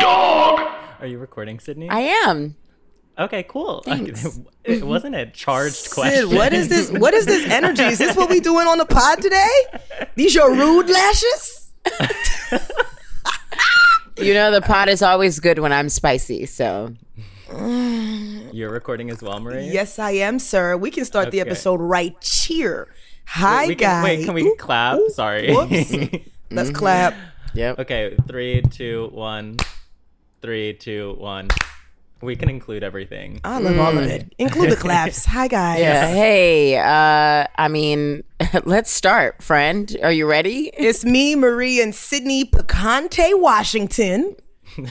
Dog. Are you recording, Sydnee? I am. okay, cool. Thanks. it wasn't a charged Sid, question. what is this? What is this energy? Is this what we doing on the pod today? These your rude lashes? You know the pot is always good when I'm spicy, so You're recording as well, Marie? Yes, I am, sir. We can start the episode right here. Hi, We can, guys. wait, can we Ooh, clap? ooh, Sorry. whoops. Let's clap. yep. okay, three, two, one. Three, two, one. We can include everything. I love all of it, include the claps. Hi, guys. Yeah. Hey, uh, I mean, let's start, friend. Are you ready? It's me, Marie, and Sydnee Picante, Washington.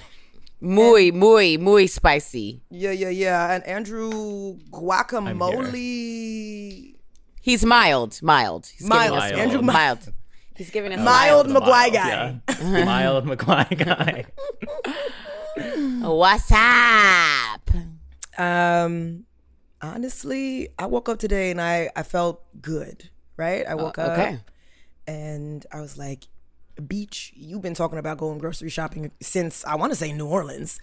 Muy, muy, muy spicy. Yeah, yeah, yeah. And Andrew Guacamole. He's mild, mild. He's giving Mild. us Andrew mild. Mi- mild. He's giving us Mild The McGuire guy. yeah. mild McGuire guy. What's up? Um, honestly, I woke up today and I I felt good. Right? I woke up okay. and I was like, "Beach, you've been talking about going grocery shopping since I want to say New Orleans."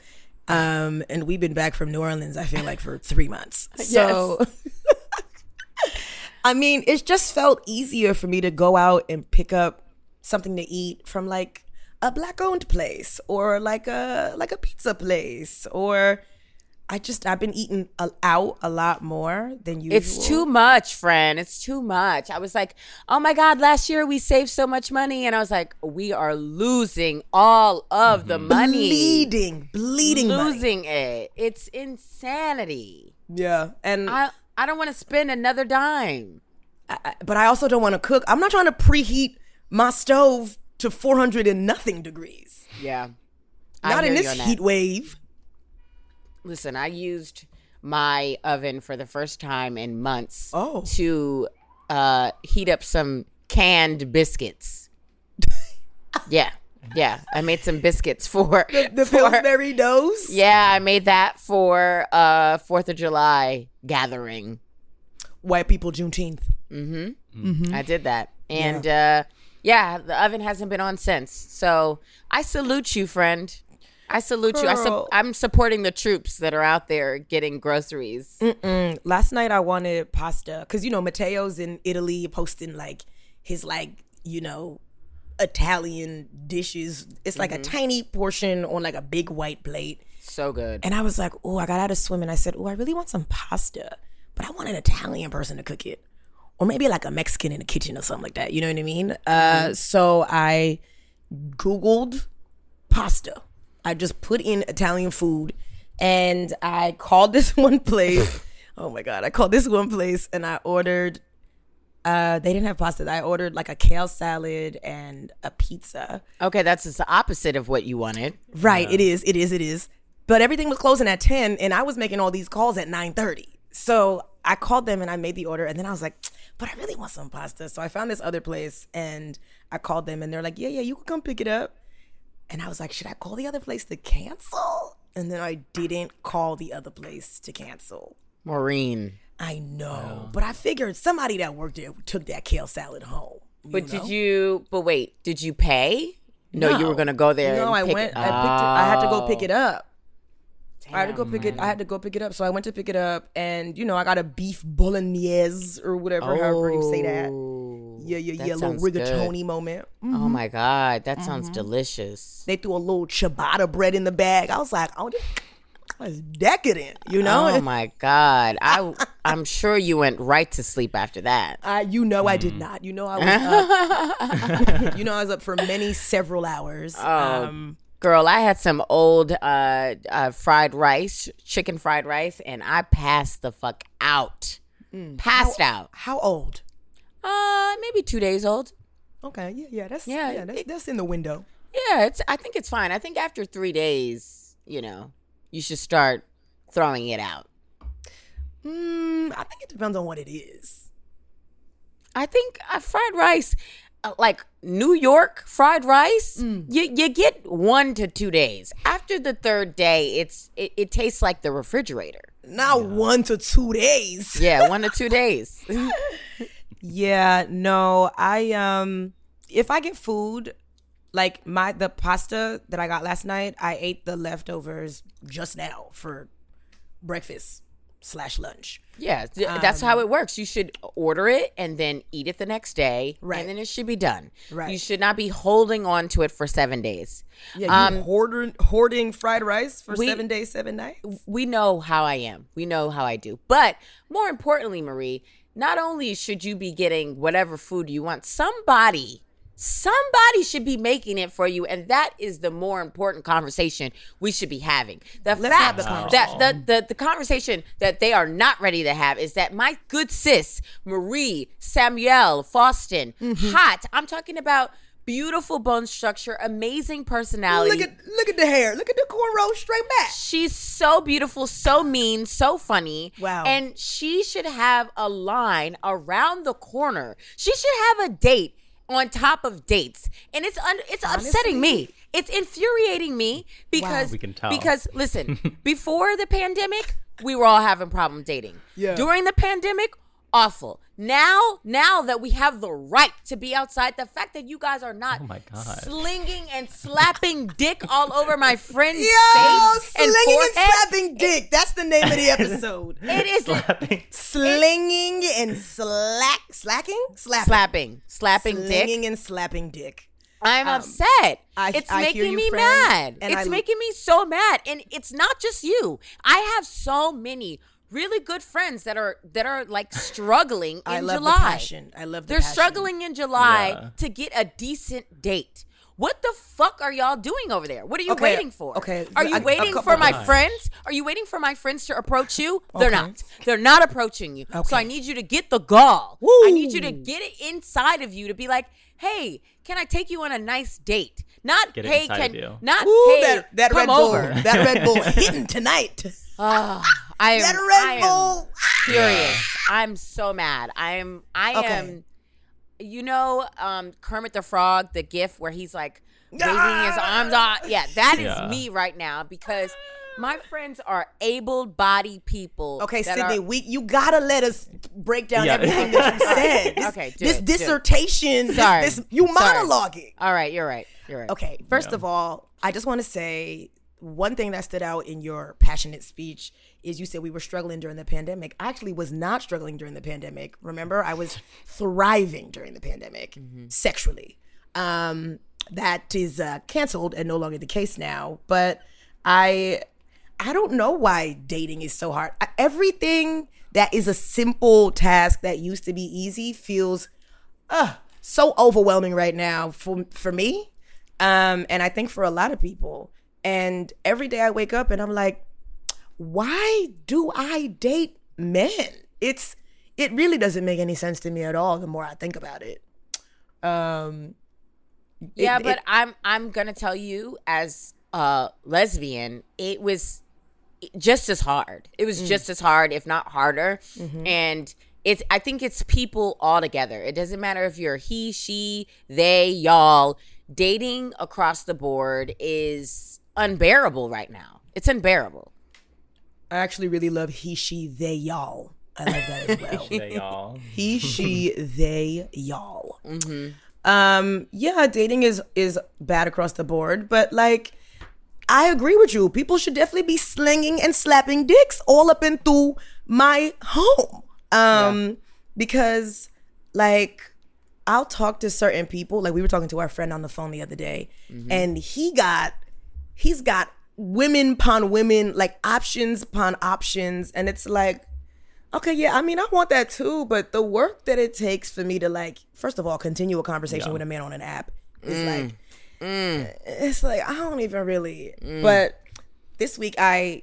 Um, and we've been back from New Orleans. I feel like for three months. So, I mean, it just felt easier for me to go out and pick up something to eat from like a black-owned place or like a like a pizza place or. I just I've been eating a, out a lot more than usual. It's too much, friend. It's too much. I was like, oh my God, last year we saved so much money. And I was like, we are losing all of the mm-hmm. money. bleeding, bleeding, money. losing it. It's insanity. Yeah, and I, I don't want to spend another dime. I- but I also don't want to cook. I'm not trying to preheat my stove to 400 and nothing degrees. Yeah. I Not in this on that. heat wave. Listen, I used my oven for the first time in months Oh. to uh, heat up some canned biscuits. yeah. Yeah. I made some biscuits for The for- Pillsbury doughs. Yeah, I made that for uh Fourth of July gathering. White people Juneteenth. Mm-hmm. I did that. And uh yeah, the oven hasn't been on since. So I salute you, friend. I salute you. I su- I'm supporting the troops that are out there getting groceries. Last night I wanted pasta because you know Mateo's in Italy posting like his like you know Italian dishes. It's like a mm-hmm. tiny portion on like a big white plate. So good. And I was like, oh, I got out of swim and I said, oh, I really want some pasta, but I want an Italian person to cook it. Or maybe like a Mexican in the kitchen or something like that. You know what I mean? Uh, so I Googled pasta. I just put in Italian food and I called this one place. oh my God. I called this one place and I ordered, uh, they didn't have pasta. I ordered like a kale salad and a pizza. Okay, that's just the opposite of what you wanted. Right, it is, it is, it is. But everything was closing at 10 and I was making all these calls at 9:30. So I called them and I made the order and then I was like, but I really want some pasta. So I found this other place and I called them and they're like, yeah, yeah, you can come pick it up. And I was like, should I call the other place to cancel? And then I didn't call the other place to cancel. Maureen. I know, oh. but I figured somebody that worked there took that kale salad home. But know? did you but wait, did you pay? No, you were gonna go there. No, and I went. It. I picked. It, I had to go pick it up. I had to go Damn, pick it. I had to go pick it up. So I went to pick it up, and you know, I got a beef bolognese or whatever, however you say that. Oh, Yeah, yeah, yeah. A little sounds good. rigatoni moment. Mm. Oh my god, that sounds Mm-hmm. delicious. They threw a little ciabatta bread in the bag. I was like, oh, this is decadent, you know. Oh my god, I I'm sure you went right to sleep after that. I, you know, I Mm. did not. You know, I was up. you know, I was up for many several hours. Oh. Um, Girl, I had some old uh, uh, fried rice, chicken fried rice, and I passed the fuck out. Mm. Passed out. how old? Uh, maybe two days old. Okay, yeah, yeah, that's Yeah, yeah, that's, it- that's in the window. Yeah, it's. I think it's fine. I think after three days, you know, you should start throwing it out. Mm, I think it depends on what it is. I think uh, fried rice, like New York fried rice, Mm. you you get one to two days. After the third day, it's it, it tastes like the refrigerator. Not one to two days. Yeah, one to two days. Yeah, no, I um if I get food like my the pasta that I got last night, I ate the leftovers just now for breakfast slash lunch. Yeah, th- that's how it works. You should order it and then eat it the next day, Right. And then it should be done. Right. You should not be holding on to it for seven days. Yeah, Um, hoarding hoarding fried rice for we- seven days, seven nights. we know how I am. We know how I do. But more importantly, Marie, not only should you be getting whatever food you want, somebody, somebody should be making it for you. And that is the more important conversation we should be having. The Let's have fact the that conversation. the, the, the conversation that they are not ready to have is that my good sis, Marie, Samuel, Faustin, Mm-hmm. hot. I'm talking about beautiful bone structure, amazing personality. Look at look at the hair. Look at the cornrow straight back. She's so beautiful, so mean, so funny. Wow. And she should have a line around the corner. She should have a date on top of dates. And it's un- it's upsetting me. It's infuriating me because We can tell. because listen, before the pandemic, we were all having problem dating. Yeah. During the pandemic, awful. Now, now that we have the right to be outside, the fact that you guys are not Oh my God. slinging and slapping dick all over my friend's Yo, face slinging and and, slapping dick. That's the name of the episode. it is Slapping. slinging and slack slacking slapping slapping, slapping slinging dick. and slapping dick. I'm um, upset. I- it's I making you, me friend, mad. it's I- making me so mad, and it's not just you. I have so many really good friends that are that are like struggling in I love July. the passion. I love the They're passion. struggling in July Yeah. to get a decent date. What the fuck are y'all doing over there? What are you Okay, waiting for? okay, Are you a waiting for my times. friends? Are you waiting for my friends to approach you? They're Okay. not. They're not approaching you. So I need you to get the gall. I need you to get it inside of you to be like, hey, can I take you on a nice date? Not Get it hey, can you. not Ooh, hey, that that come Red Bull, over. that Red Bull hitting tonight. Ah, I am, That I Red am Bull. furious. I'm so mad. I'm I Okay. am you know um Kermit the Frog, the gif where he's like waving his arms out. Yeah, that is Yeah. me right now because my friends are able-bodied people. Okay, that Sydnee, are- we you gotta let us break down Yeah. everything that you said. This, Okay, do this it, do it. dissertation, this- Sorry. this, you Sorry. monologuing. All right, you're right. You're right. Okay, first of all, I just want to say one thing that stood out in your passionate speech is you said we were struggling during the pandemic. I actually was not struggling during the pandemic. Remember, I was thriving during the pandemic sexually. Um, that is uh, canceled and no longer the case now. But I, I don't know why dating is so hard. Everything that is a simple task that used to be easy feels uh, so overwhelming right now for for me, um, and I think for a lot of people. And every day I wake up and I'm like, why do I date men? It's it really doesn't make any sense to me at all. The more I think about it, um, Yeah, it- but it- I'm I'm gonna tell you as a lesbian, it was just as hard. It Mm. was just as hard, if not harder. Mm-hmm. And it's I think it's people all together. It doesn't matter if you're he, she, they, y'all. Dating across the board is unbearable right now. It's unbearable. I actually really love he, she, they, y'all. I love that as well. They y'all. he, she, they, y'all. Um, yeah, dating is is bad across the board, but like, I agree with you. People should definitely be slinging and slapping dicks all up and through my home. Um, because like. I'll talk to certain people. Like we were talking to our friend on the phone the other day, and he got, he's got women upon women, like options upon options, and it's like, Okay, yeah, I mean, I want that too, but the work that it takes for me to like, first of all, continue a conversation with a man on an app is like, it's like I don't even really. But this week I,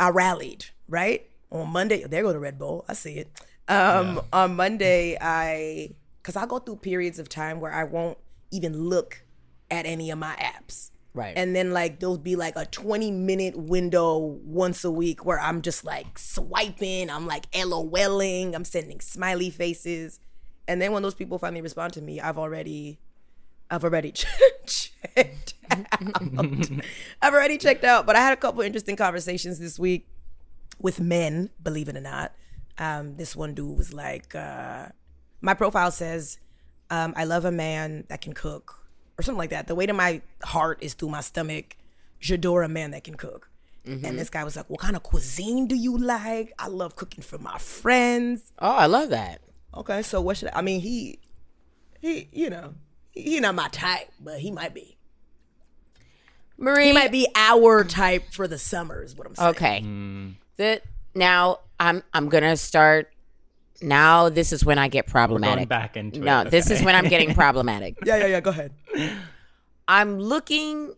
I rallied right on Monday. There go the Red Bull. I see it. Um, on Monday I, cause I go through periods of time where I won't even look at any of my apps. Right. And then like there'll be like a 20 minute window once a week where I'm just like swiping, I'm like LOLing, I'm sending smiley faces. And then when those people finally respond to me, I've already I've already checked out. I've already checked out, but I had a couple interesting conversations this week with men, believe it or not. Um, this one dude was like, uh, my profile says, um, I love a man that can cook, or something like that. The way to my heart is through my stomach. J'adore a man that can cook. And this guy was like, What kind of cuisine do you like? I love cooking for my friends. Oh, I love that. Okay, so what should I, I mean? He, he, you know, he, he not my type, but he might be. Marie He might be our type for the summer, is what I'm saying. Okay. The now I'm I'm gonna start. Now this is when I get problematic. Going back into it. no, this is when I'm getting problematic. Yeah, yeah, yeah. Go ahead. I'm looking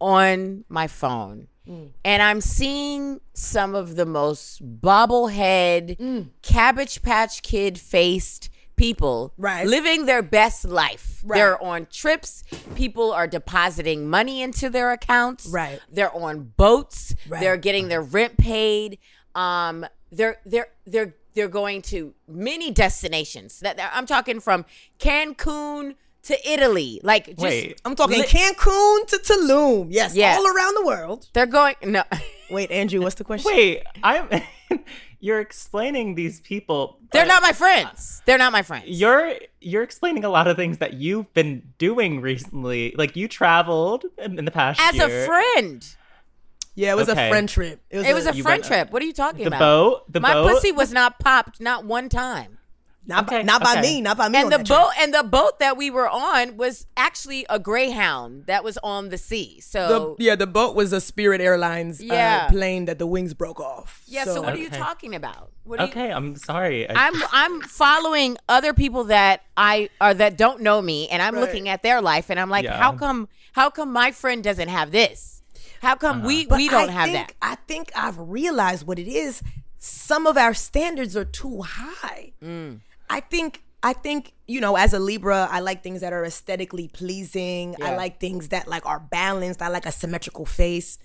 on my phone Mm. and I'm seeing some of the most bobblehead, Mm. cabbage patch kid faced people Right. living their best life. Right. They're on trips. People are depositing money into their accounts. Right. They're on boats. Right. They're getting their rent paid. Um, they're they're they're they're going to many destinations. That that- I'm talking from Cancun to Italy. Like just Wait. I'm talking Li- Cancun to Tulum. Yes, Yeah. all around the world. they're going no. Wait, Andrew, what's the question? Wait, I'm. you're explaining these people. They're not my friends. They're not my friends. You're you're explaining a lot of things that you've been doing recently. Like you traveled in, in the past As year. a friend. Yeah, it was Okay. a friend trip. It was a You friend went- trip. What are you talking The about? boat. The my boat. pussy was not popped not one time. Not, by, Okay, not by okay. me, not by me. And the boat and the boat that we were on was actually a Greyhound that was on the sea. So The, yeah, the boat was a Spirit Airlines Yeah. uh, plane that the wings broke off. yeah, so, what are you Okay. talking about? What are you, Okay, I'm sorry. I- I'm I'm following other people that I are that don't know me, and I'm Right. looking at their life, and I'm like, Yeah. how come how come my friend doesn't have this? How come we But we don't I have think, that? I think I've realized what it is. Some of our standards are too high. Mm. I think. I think you know, as a Libra, I like things that are aesthetically pleasing. I like things that like are balanced. I like a symmetrical face.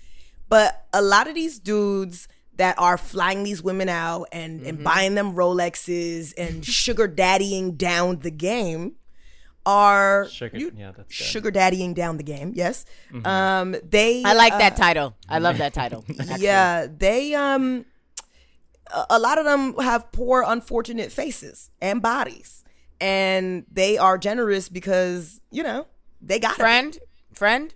But a lot of these dudes that are flying these women out and, Mm-hmm. and buying them Rolexes and sugar daddying down the game are Sugar- you- yeah, that's sugar daddying down the game. Yes, um, they. I like uh, that title. I love that title. actually. yeah, they um a- lot of them have poor unfortunate faces and bodies. And they are generous because, you know, they got it. friend, friend,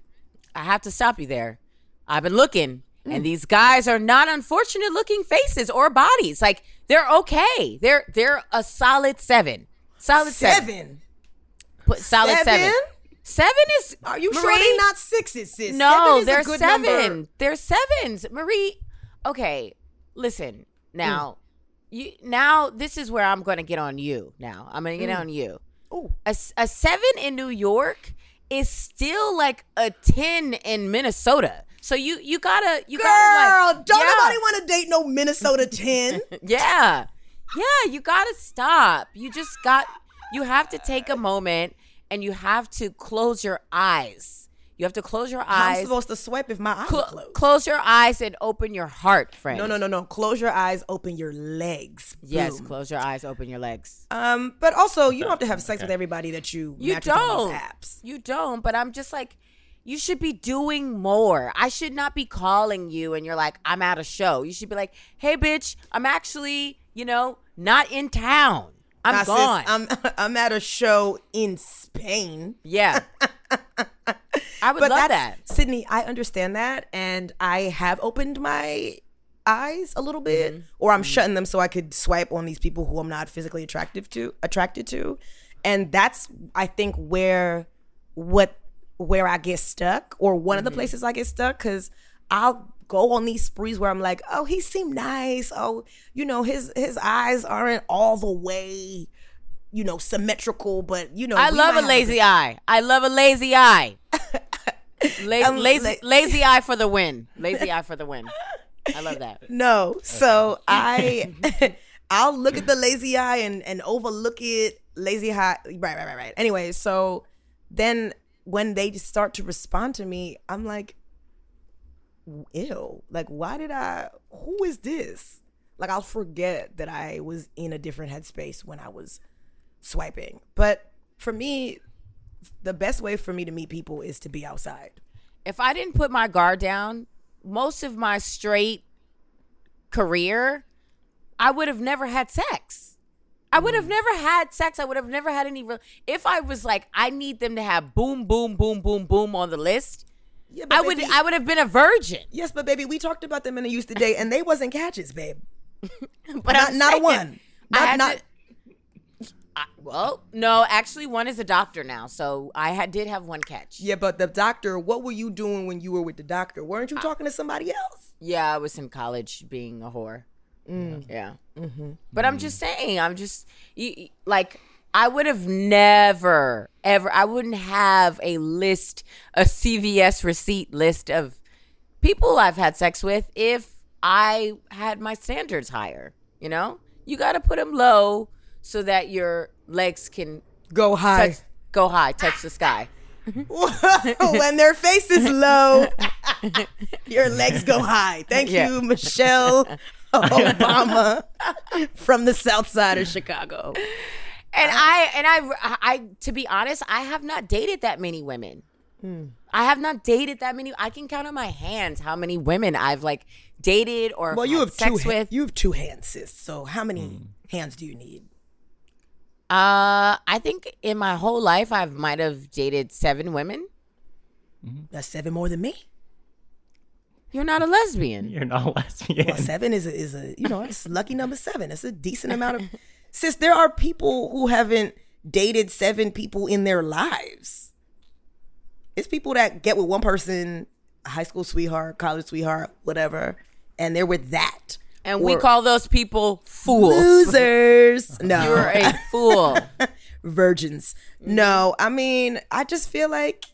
I have to stop you there. I've been looking, Mm. and these guys are not unfortunate looking faces or bodies. Like they're okay. They're they're a solid seven. Solid seven. Seven. Put solid seven. Seven? Seven is. Are you sure Marie? they're not sixes, sis? No, seven is they're seven. number. They're sevens. Marie, okay, listen. Mm. Now, you now this is where I'm going to get on you. Now I'm going to get mm. on you. Ooh. a seven in New York is still like a ten in Minnesota. So you you gotta you Girl, gotta like don't yeah, nobody want to date no Minnesota 10. yeah yeah you gotta stop. You just got you have to take a moment and you have to close your eyes. You have to close your eyes. I'm supposed to swipe if my eyes Cl- are closed. close your eyes and open your heart, friend. no, no, no, no. Close your eyes, open your legs. Yes, close your eyes, open your legs. Um, but also you don't have to have sex with everybody that you, You match with on don't. these apps. You don't, but I'm just like, you should be doing more. I should not be calling you and you're like, I'm at a show. You should be like, hey, bitch, I'm actually, you know, not in town. I'm Nah, sis, gone. I'm I'm at a show in Spain. yeah. I would but love that. Sydney, I understand that, and I have opened my eyes a little bit, Mm-hmm. or I'm shutting them so I could swipe on these people who I'm not physically attractive to, attracted to, and that's I think where what where I get stuck, or one Mm-hmm. of the places I get stuck, because I'll go on these sprees where I'm like, oh, he seemed nice. Oh, you know, his his eyes aren't all the way. You know, symmetrical, but you know, I we love might a have lazy eye. I love a lazy eye. La- Um, lazy, la- lazy eye for the win. Lazy eye for the win. I love that. No. So I I'll look at the lazy eye and and overlook it. Lazy eye. Right, right, right, right. Anyway, so then when they start to respond to me, I'm like, ew. Like, why did I? Who is this? Like, I'll forget that I was in a different headspace when I was swiping. But for me, the best way for me to meet people is to be outside. if I didn't put my guard down, most of my straight career, I would have never had sex. I would Mm. have never had sex. I would have never had any real. If I was like, I need them to have boom, boom, boom, boom, boom on the list, Yeah, I would. I would have been a virgin. Yes, but baby, we talked about them in the used to date, and they wasn't catches, babe. But not, not a one. I Not had not. to- I- well, no, actually, one is a doctor now, so I had, did have one catch. Yeah, but the doctor. What were you doing when you were with the doctor? Weren't you talking to somebody else? Yeah, I was in college being a whore. Mm. Yeah. Mm-hmm. But I'm just saying, I'm just you- like I would have never ever I wouldn't have a list, a CVS receipt list of people I've had sex with if I had my standards higher, you know? You got to put them low so that your legs can Go high. touch, go high, touch the sky. when their face is low, your legs go high. Thank Yeah. you, Michelle Obama from the South Side of Chicago. And I and I I to be honest, I have not dated that many women. Hmm. I have not dated that many. I can count on my hands how many women I've like dated or Well, you have sex two. with. you have two hands, sis. So how many hmm. hands do you need? Uh, I think in my whole life I might have dated seven women. That's seven more than me. You're not a lesbian. You're not a lesbian. Well, seven is a, is a you know it's lucky number seven. It's a decent amount of. Sis, there are people who haven't dated seven people in their lives. It's people that get with one person, high school sweetheart, college sweetheart, whatever, and they're with that. And we call those people fools. losers. No, You're a fool. virgins. No, I mean, I just feel like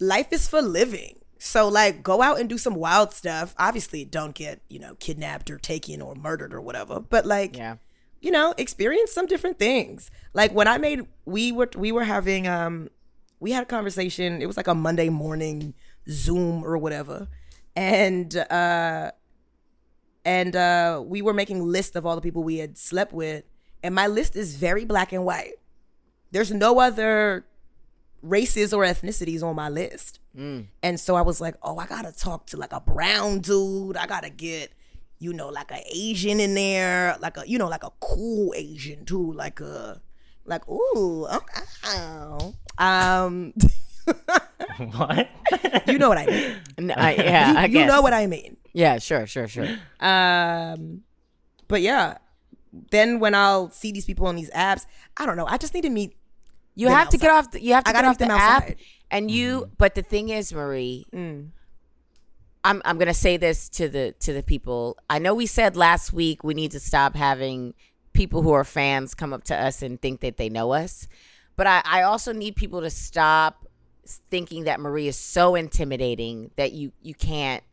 life is for living. So like go out and do some wild stuff. Obviously don't get, you know, kidnapped or taken or murdered or whatever. But like Yeah. you know, experience some different things. Like when I made we were we were having um we had a conversation. It was like a Monday morning Zoom or whatever. And uh and uh we were making lists of all the people we had slept with and my list is very black and white. There's no other races or ethnicities on my list. And so I was like, oh, I gotta talk to like a brown dude. I gotta get, you know, like an Asian in there, like a, you know, like a cool Asian too, like a, like ooh, oh, um, what? you know what I mean. I- yeah, I you know what I mean. Yeah, sure, sure, sure. Um, but yeah, then when I'll see these people on these apps, I don't know. I just need to meet. You them have to get off. The, you have to I get off the them app, and you. But the thing is, Marie, Mm. I'm I'm gonna say this to the to the people. I know we said last week we need to stop having people who are fans come up to us and think that they know us, but I I also need people to stop thinking that Marie is so intimidating that you you can't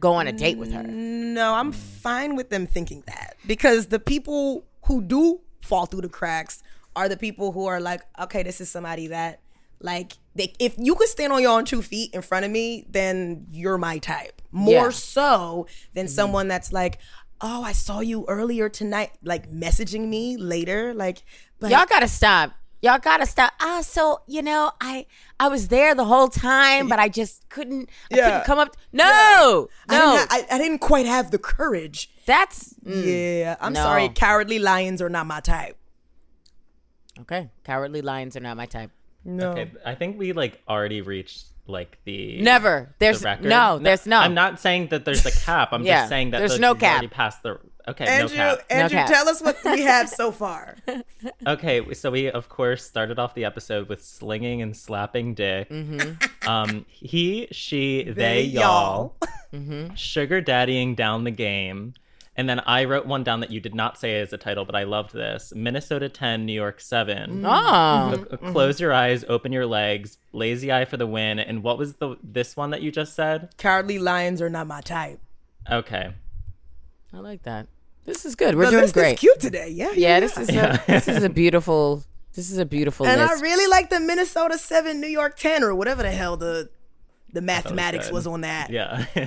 go on a date with her. No, I'm fine with them thinking that because the people who do fall through the cracks are the people who are like, okay, this is somebody that like they, if you could stand on your own two feet in front of me, then you're my type. More Yeah. so than mm-hmm. someone that's like, oh, I saw you earlier tonight, like messaging me later, like, but Y'all gotta stop. Y'all gotta stop. Ah, so you know, I I was there the whole time, but I just couldn't. I Yeah. couldn't come up. No, I, no, didn't ha- I, I didn't quite have the courage. that's mm. Yeah, I'm No. sorry. Cowardly lions are not my type. okay. Cowardly lions are not my type. No. Okay, I think we like already reached like the Never. the There's record. no. There's no. I'm not saying that there's a cap. I'm Yeah, just saying that there's the, no you've already cap. Passed the okay, Andrew, no cap. Andrew, cap. tell us what we have so far. Okay, so we of course started off the episode with slinging and slapping dick. Mm-hmm. Um, he, she, they, They, y'all, Mm-hmm. sugar daddying down the game. And then I wrote one down that you did not say as a title, but I loved this: Minnesota 10, New York 7. Oh, Uh, Close your eyes, open your legs, lazy eye for the win. And what was the this one that you just said? Cowardly lions are not my type. Okay. I like that. This is good. We're The doing list great. is cute today. Yeah, Yeah, this is a this is a beautiful This is a beautiful and list. I really like the Minnesota Seven, New York Ten, or whatever the hell the the mathematics good. was on that. Yeah.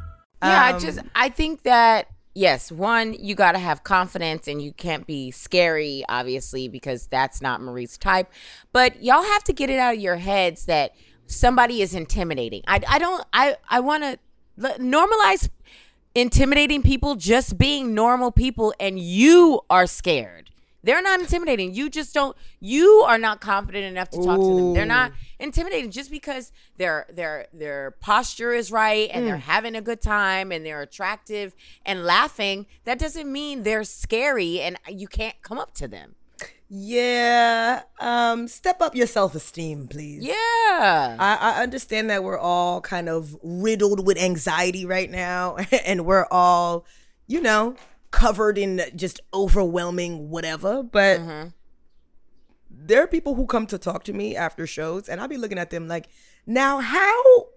Yeah, I Um, just I think that yes, one you got to have confidence and you can't be scary obviously because that's not Marie's type. But y'all have to get it out of your heads that somebody is intimidating. I I don't I I want to normalize intimidating people just being normal people and you are scared. They're not intimidating. You just don't you are not confident enough to talk to them. They're not intimidating just because their their their posture is right and they're having a good time and they're attractive and laughing. That doesn't mean they're scary and you can't come up to them. Yeah. Um, step up your self esteem, please. Yeah. I, I understand that we're all kind of riddled with anxiety right now, and we're all, you know, covered in just overwhelming whatever. But Mm-hmm. there are people who come to talk to me after shows, and I'll be looking at them like, now how.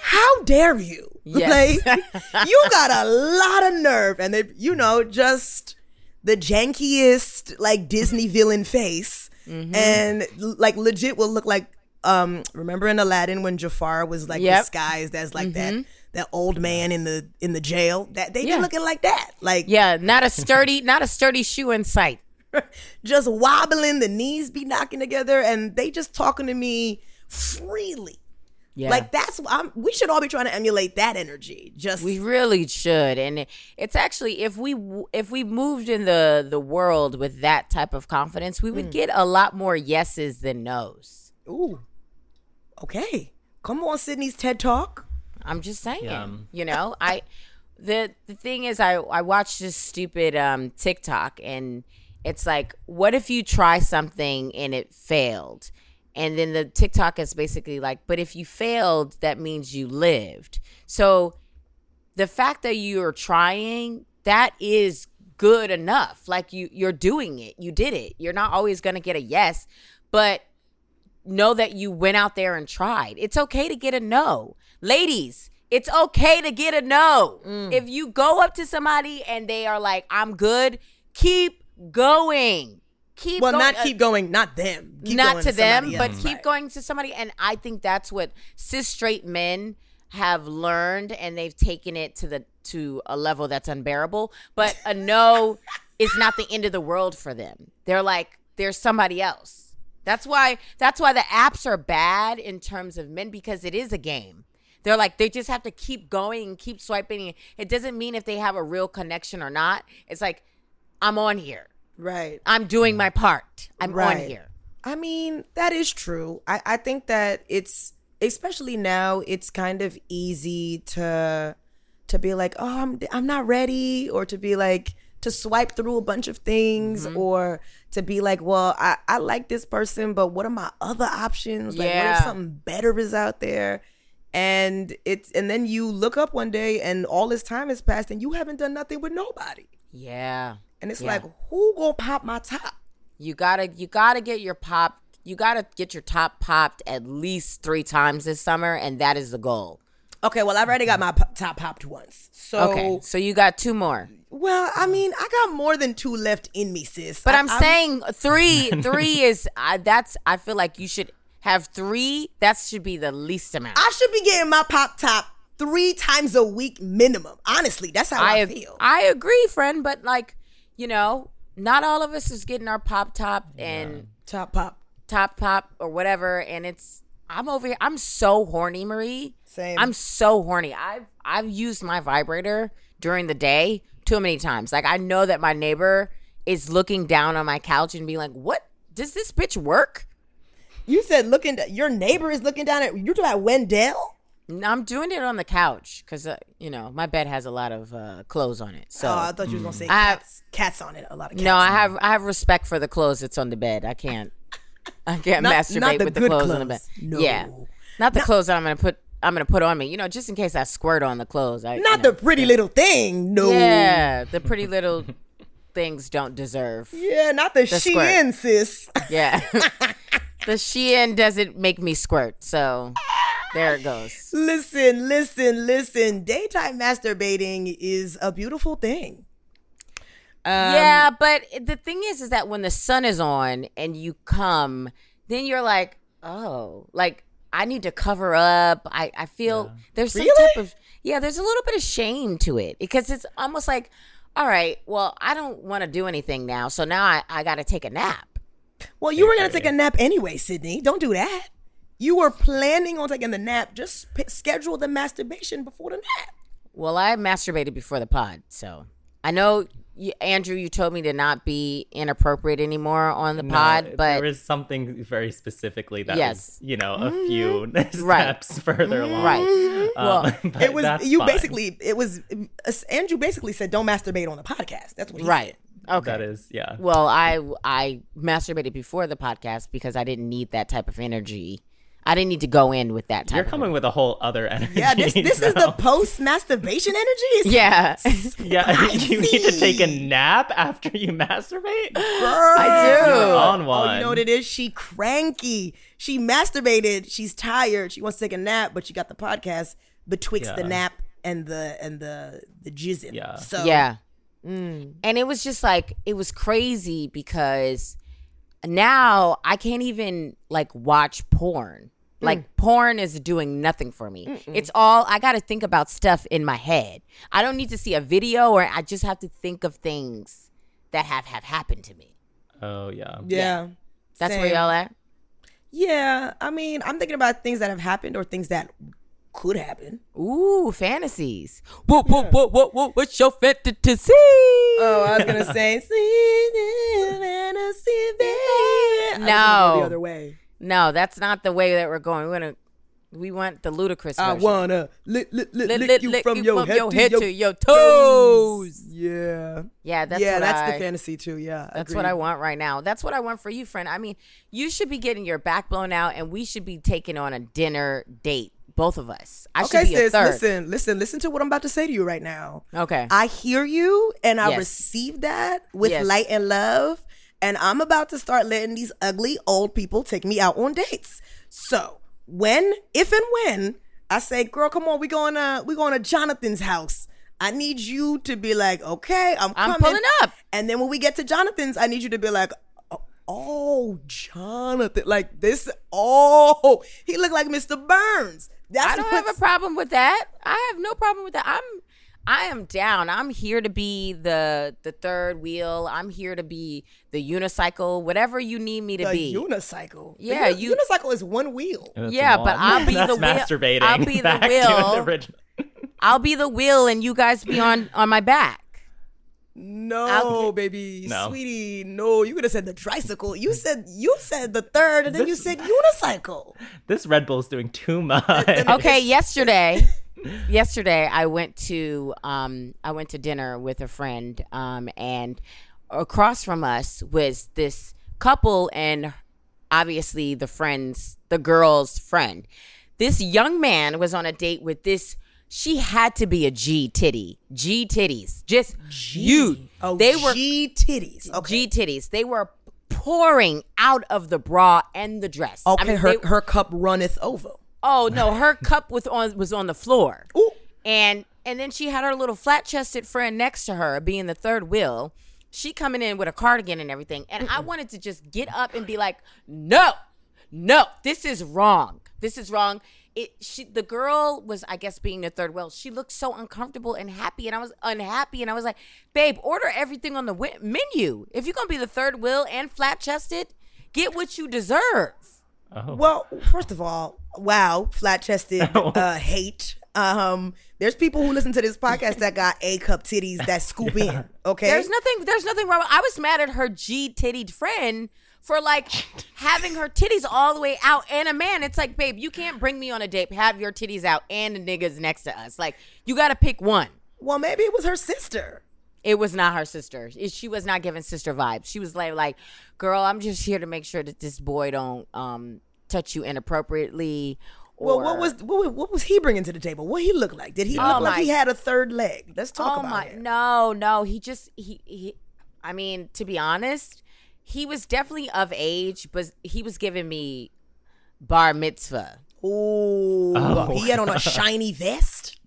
How dare you? Yes. Like you got a lot of nerve, and they, you know, just the jankiest like Disney villain face, Mm-hmm. and like legit will look like um. Remember in Aladdin when Jafar was like Yep. disguised as like that that old man in the in the jail? That they. Yeah. be looking like that, like Yeah, not a sturdy not a sturdy shoe in sight. just wobbling, the knees be knocking together, and they just talking to me freely. Yeah. Like that's I'm, we should all be trying to emulate that energy. Just We really should, and it- it's actually if we if we moved in the the world with that type of confidence, we Mm. would get a lot more yeses than nos. ooh, okay, come on, Sydnee's TED Talk. I'm just saying, Yum. you know, I the the thing is, I I watched this stupid um TikTok, and it's like, what if you try something and it failed? And then the TikTok is basically like, but if you failed, that means you lived. So the fact that you're trying, that is good enough. Like you you're doing it. You did it. You're not always going to get a yes, but know that you went out there and tried. It's okay to get a no. Ladies, it's okay to get a no. Mm. If you go up to somebody and they are like, "I'm good," keep going. Keep Well, going. not Uh, keep going, not them. Keep not going to them, somebody but else. keep Right. going to somebody. And I think that's what cis straight men have learned, and they've taken it to the to a level that's unbearable. But a no is not the end of the world for them. They're like, there's somebody else. That's why that's why the apps are bad in terms of men because it is a game. They're like they just have to keep going and keep swiping. It doesn't mean if they have a real connection or not. It's like I'm on here. Right. I'm doing my part. I'm on here. I mean, that is true. I, I think that it's especially now it's kind of easy to to be like, oh, I'm I'm not ready, or to be like to swipe through a bunch of things, Mm-hmm. or to be like, well, I, I like this person, but what are my other options? Like, what Yeah. if something better is out there? And it's and then you look up one day and all this time has passed and you haven't done nothing with nobody. Yeah. And it's Yeah. like, who gonna pop my top? You gotta you gotta get your pop you gotta get your top popped at least three times this summer, and that is the goal. Okay, well, I've already got my top popped once. So, Okay. So you got two more. well, I mean, I got more than two left in me, sis. But I- I'm, saying three three is I that's I feel like you should have three. That should be the least amount. I should be getting my pop top three times a week minimum. Honestly, that's how I, I feel. I agree, friend, but like, you know, not all of us is getting our pop top and top pop. top pop or whatever and it's i'm over here i'm so horny marie Same. i'm so horny i've i've used my vibrator during the day too many times like i know that my neighbor is looking down on my couch and being like what does this bitch work You said looking. Your neighbor is looking down at. You're talking about Wendell. I'm doing it on the couch because uh, you know my bed has a lot of uh, clothes on it so oh, I thought you was gonna say I have- cats. Cats on it. A lot of cats. no i have i have respect for the clothes that's on the bed i can't I can't Not- masturbate not the with the good clothes on the bed. No. Yeah, not the clothes that I'm gonna put. I'm gonna put on me. You know, just in case I squirt on the clothes. I, Not you know. the pretty little thing. No. Yeah, the pretty little things don't deserve. Yeah, not the, The Shein, sis. Yeah. the Shein doesn't make me squirt, so there it goes. listen, listen, listen. Daytime masturbating is a beautiful thing. Um, yeah, but the thing is, is that when the sun is on and you come, then you're like, oh, like I need to cover up. I I feel there's some Really? type of yeah, there's a little bit of shame to it because it's almost like, all right, well, I don't want to do anything now, so now I I got to take a nap. Well, you were gonna take a nap anyway, Sydnee. Don't do that. You were planning on taking the nap. Just p- schedule the masturbation before the nap. Well, I masturbated before the pod, so I know. You, Andrew, you told me to not be inappropriate anymore on the No, pod, but there is something very specifically that Yes. was, you know, a few Right. steps further along. Right. Um, Well, It was you fine. basically. It was uh, Andrew basically said, "Don't masturbate on the podcast." That's what he right. said. Okay. That is, yeah. Well, I I masturbated before the podcast because I didn't need that type of energy. I didn't need to go in with that type. You're of coming with a whole other energy. Yeah, this this is the post masturbation energy. Yeah, Yeah, you need to take a nap after you masturbate. Girl, I do. You're on Oh, one. you know what it is? She cranky. She masturbated. She's tired. She wants to take a nap, but she got the podcast betwixt the nap and the and the the jizzing. Yeah. So yeah. Mm. And it was just like it was crazy because now I can't even like watch porn. Mm. Like porn is doing nothing for me. It's all I got to think about stuff in my head. I don't need to see a video or I just have to think of things that have have happened to me. Oh yeah. yeah. That's where y'all at? Yeah, I mean, I'm thinking about things that have happened or things that could happen. Ooh, fantasies. What what what what what what's your fantasy? Oh, I was gonna say, "Sweet fantasy, baby." I was gonna go No. the other way. No, that's not the way that we're going. We're gonna we want the Ludacris I version. wanna lick, lick, lick, Lick, lick, lick, you lick from you your from head, your to, head your to your toes. Yeah, Yeah, that's yeah, what that's I, the fantasy too. Yeah, That's what I want right now. That's what I want for you, friend. I mean, you should be getting your back blown out, and we should be taking on a dinner date, both of us. I Okay, should be a sis, third. listen, listen, listen to what I'm about to say to you right now. Okay. I hear you and I Yes. receive that with Yes. light and love. And I'm about to start letting these ugly old people take me out on dates. So when, if and when I say, girl, come on, we going to we going to Jonathan's house. I need you to be like, okay, I'm I'm coming. pulling up. And then when we get to Jonathan's, I need you to be like, oh, oh, Jonathan, like this. Oh, he looked like Mr. Burns. That's I don't have a problem with that. I have no problem with that. I'm I am down. I'm here to be the the third wheel. I'm here to be the unicycle, whatever you need me to the be. unicycle. The Yeah, uni- you- unicycle is one wheel. That's Yeah, but. I'll be That's the wheel- I'll be the wheel. I'll be the wheel and you guys be on on my back. No, I'll baby, No. sweetie, no. You could have said the tricycle. You said you said the third, and then you said unicycle. This Red Bull's doing too much. Okay, yesterday yesterday I went to um I went to dinner with a friend um and across from us was this couple and obviously the friends the girl's friend. This young man was on a date with this she had to be a G titty. G titties. Just huge. Oh, they were G titties. Okay, G titties. They were pouring out of the bra and the dress. I okay. mean, her they- her cup runneth over. Oh no, her cup was on was on the floor. Ooh. And and then she had her little flat chested friend next to her, being the third wheel. She coming in with a cardigan and everything. And I wanted to just get up and be like, no, no, this is wrong. This is wrong. It she the girl was, I guess, being the third wheel. She looked so uncomfortable and happy, and I was unhappy, and I was like, babe, order everything on the wi- menu. If you're gonna be the third wheel and flat chested, get what you deserve. Oh. Well, first of all, wow, flat chested uh, hate. Um, there's people who listen to this podcast that got A cup titties that scoop in. Okay, There's nothing. There's nothing wrong. I was mad at her G tittied friend for like having her titties all the way out and a man. It's like, babe, you can't bring me on a date, have your titties out, and the niggas next to us. Like, you got to pick one. well, maybe it was her sister. It was not her sister. She was not giving sister vibes. She was like, like, girl, I'm just here to make sure that this boy don't um touch you inappropriately. Well, what was what, what was he bringing to the table? What he look like? Did he Oh look like he had a third leg? Let's talk oh about my it. no no he just he he i mean to be honest he was definitely of age but he was giving me bar mitzvah Ooh, Oh. he had on a shiny vest.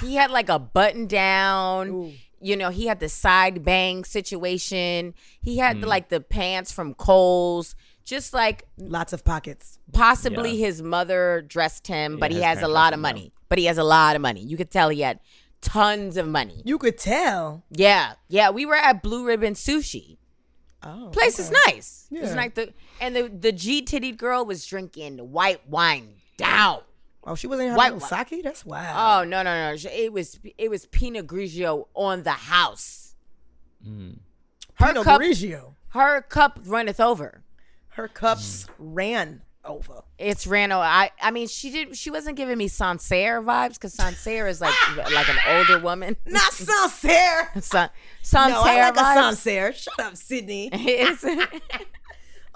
he had like a button down you know he had the side bang situation he had Hmm. like the pants from Kohl's just like Lots of pockets. possibly Yeah. his mother dressed him but he has a lot of dressed him money but he has a lot of money you could tell he had tons of money You could tell. yeah yeah we were at blue ribbon sushi Oh, place is nice. It's Yeah. like the and the the G titted girl was drinking white wine down. Oh, she wasn't White having wine. sake. That's wild. Oh no no no! It was it was Pinot Grigio on the house. Mm. Her Pinot cup Grigio. her cup runneth over. Her cups ran over. It's Rano. I I mean she did she wasn't giving me Sancerre vibes because Sancerre is like ah! like an older woman. Not Sancerre. San, No, I Sancerre like a. Sancerre. Shut up, Sydnee. It's-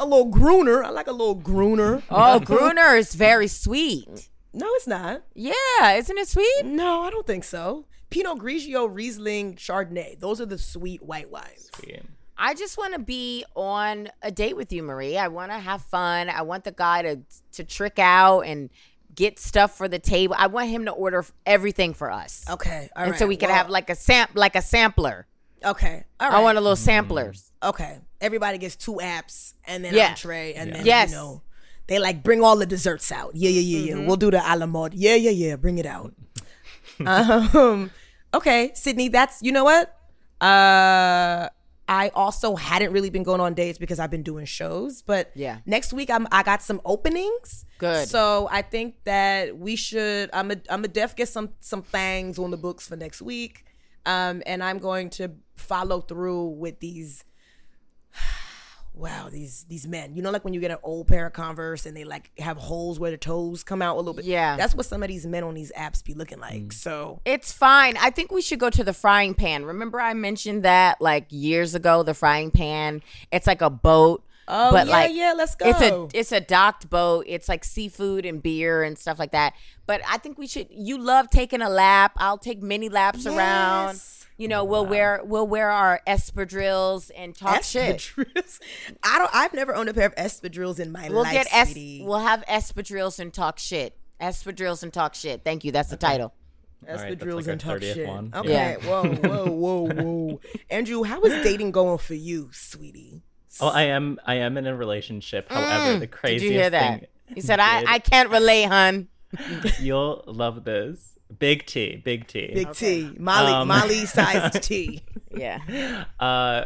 A little Gruner. I like a little Gruner. oh, Gruner is very sweet. No, it's not. Yeah, isn't it sweet? No, I don't think so. Pinot Grigio, Riesling, Chardonnay. Those are the sweet white wines. Sweet. I just want to be on a date with you, Marie. I want to have fun. I want the guy to to trick out and get stuff for the table. I want him to order everything for us, Okay, all and right. so we can well, have like a sam like a sampler. Okay, all right. I want a little samplers. okay, everybody gets two apps and then Yeah. entree, and then Yes. you know they like bring all the desserts out. Yeah, yeah, yeah, Mm-hmm. yeah. We'll do the a la mode. Yeah, yeah, yeah. Bring it out. um, okay, Sydnee. That's you know what. Uh, I also hadn't really been going on dates because I've been doing shows, but Yeah. next week I'm I got some openings. Good. So I think that we should. I'm a I'm a def get some some things on the books for next week, um, and I'm going to follow through with these. Wow, these these men. You know, like when you get an old pair of Converse and they like have holes where the toes come out a little bit. Yeah. that's what some of these men on these apps be looking like. Mm. So It's fine. I think we should go to the frying pan. Remember, I mentioned that like years ago. The frying pan. It's like a boat. Oh, but yeah, like yeah, let's go. It's a go. it's a docked boat. It's like seafood and beer and stuff like that. But I think we should. You love taking a lap. I'll take many laps around. Yes. You know, we'll wear we'll wear our espadrilles and talk shit. I don't. I've never owned a pair of espadrilles in my We'll life. get es- sweetie. we'll have espadrilles and talk shit. Espadrilles and talk shit. Thank you. That's the title. All right, that's espadrilles like and talk shit. one. Okay. Yeah. Whoa, whoa, whoa, whoa. Andrew, how is dating going for you, sweetie? Oh, I am. I am in a relationship. However, the Mm. Did you hear that? thing. He said, "I I can't relate, hun." You'll love this. Big T. Big T. Big T, Molly, Um, Molly sized T. Yeah. Uh,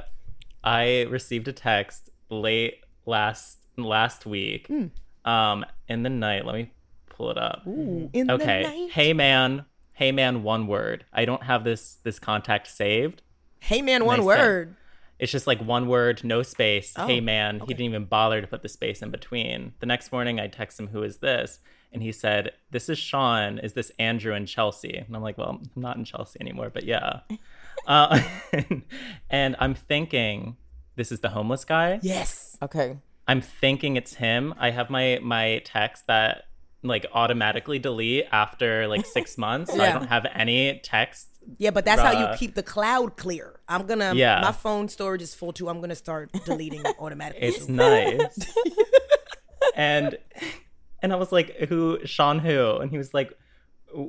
I received a text late last last week. Um, in the night. Let me pull it up. Ooh, in the okay. night. Hey man. Hey man. One word. I don't have this this contact saved. Hey man, I one said- word. It's just like one word, no space. Oh, hey man, he didn't even bother to put the space in between. The next morning, I text him, "Who is this?" And he said, "This is Sean. Is this Andrew in Chelsea?" And I'm like, "Well, I'm not in Chelsea anymore, but yeah." uh, and I'm thinking, this is the homeless guy. Yes. Okay. I'm thinking it's him. I have my my text that like automatically delete after like six months. So I don't have any text. Yeah, but that's how you keep the cloud clear. I'm gonna. Yeah. My phone storage is full too. I'm gonna start deleting automatically. It's nice. and and I was like, who Sean who? And he was like,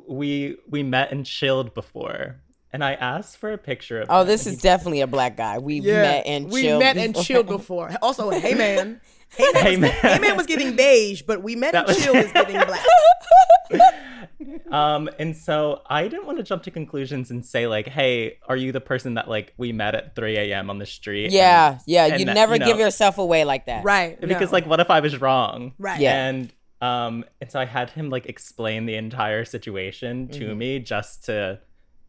we we met and chilled before. And I asked for a picture of Oh, him, this is definitely a black guy. We met and we chilled. met and before. chilled before. Also, hey man, hey man, Hey, was, man. hey man was getting beige, but we met That and was- chilled is getting black. um and so I didn't want to jump to conclusions and say like, hey, are you the person that like we met at 3 a.m. on the street? Yeah, yeah. and you that- never you know- give yourself away like that. Right. because no. like what if I was wrong? Right. Yeah. And um and so I had him like explain the entire situation to me just to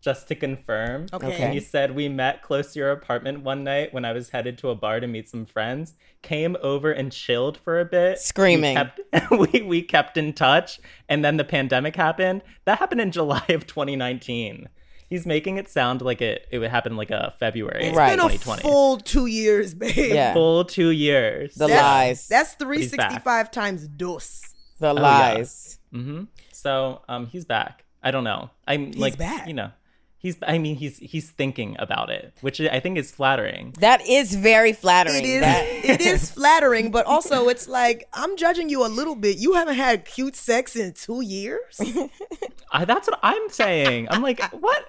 just to confirm. Okay. Okay. And he said we met close to your apartment one night when I was headed to a bar to meet some friends. Came over and chilled for a bit. Screaming. We kept, we, we kept in touch, and then the pandemic happened. That happened in July of 2019. He's making it sound like it it would happen like a February It's Right. been a 2020. full two years, babe. Yeah. Full two years. The That's, lies. That's 365 times dos. The Oh, yeah. lies. hmm So um, he's back. I don't know. I'm like, back. you know, he's. I mean, he's he's thinking about it, which I think is flattering. That is very flattering. It is That- it is flattering, but also it's like I'm judging you a little bit. You haven't had cute sex in two years. I, that's what I'm saying. I'm like, what?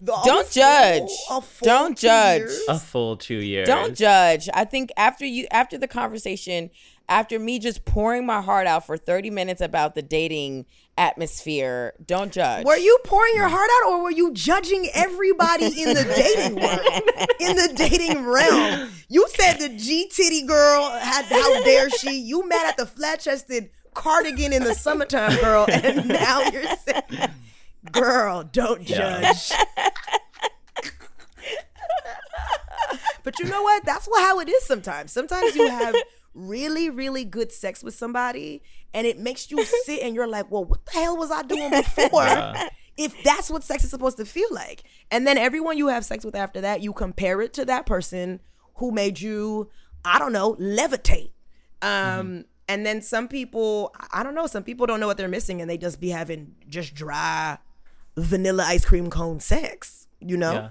The- Don't a judge. full- full Don't judge. years? A full two years. Don't judge. I think after you after the conversation, after me just pouring my heart out for 30 minutes about the dating atmosphere, don't judge. Were you pouring your heart out, or were you judging everybody in the dating world, in the dating realm? You said the G titty girl had how dare she? You mad at the flat chested cardigan in the summertime girl, and now you're saying, "Girl, don't Yeah. judge." but you know what? That's what how it is sometimes. Sometimes you have really, really good sex with somebody, and it makes you sit and you're like, "Well, what the hell was I doing before?" If that's what sex is supposed to feel like, and then everyone you have sex with after that, you compare it to that person who made you, I don't know, levitate. Um, and then some people, I don't know, some people don't know what they're missing, and they just be having just dry vanilla ice cream cone sex. You know? Yeah.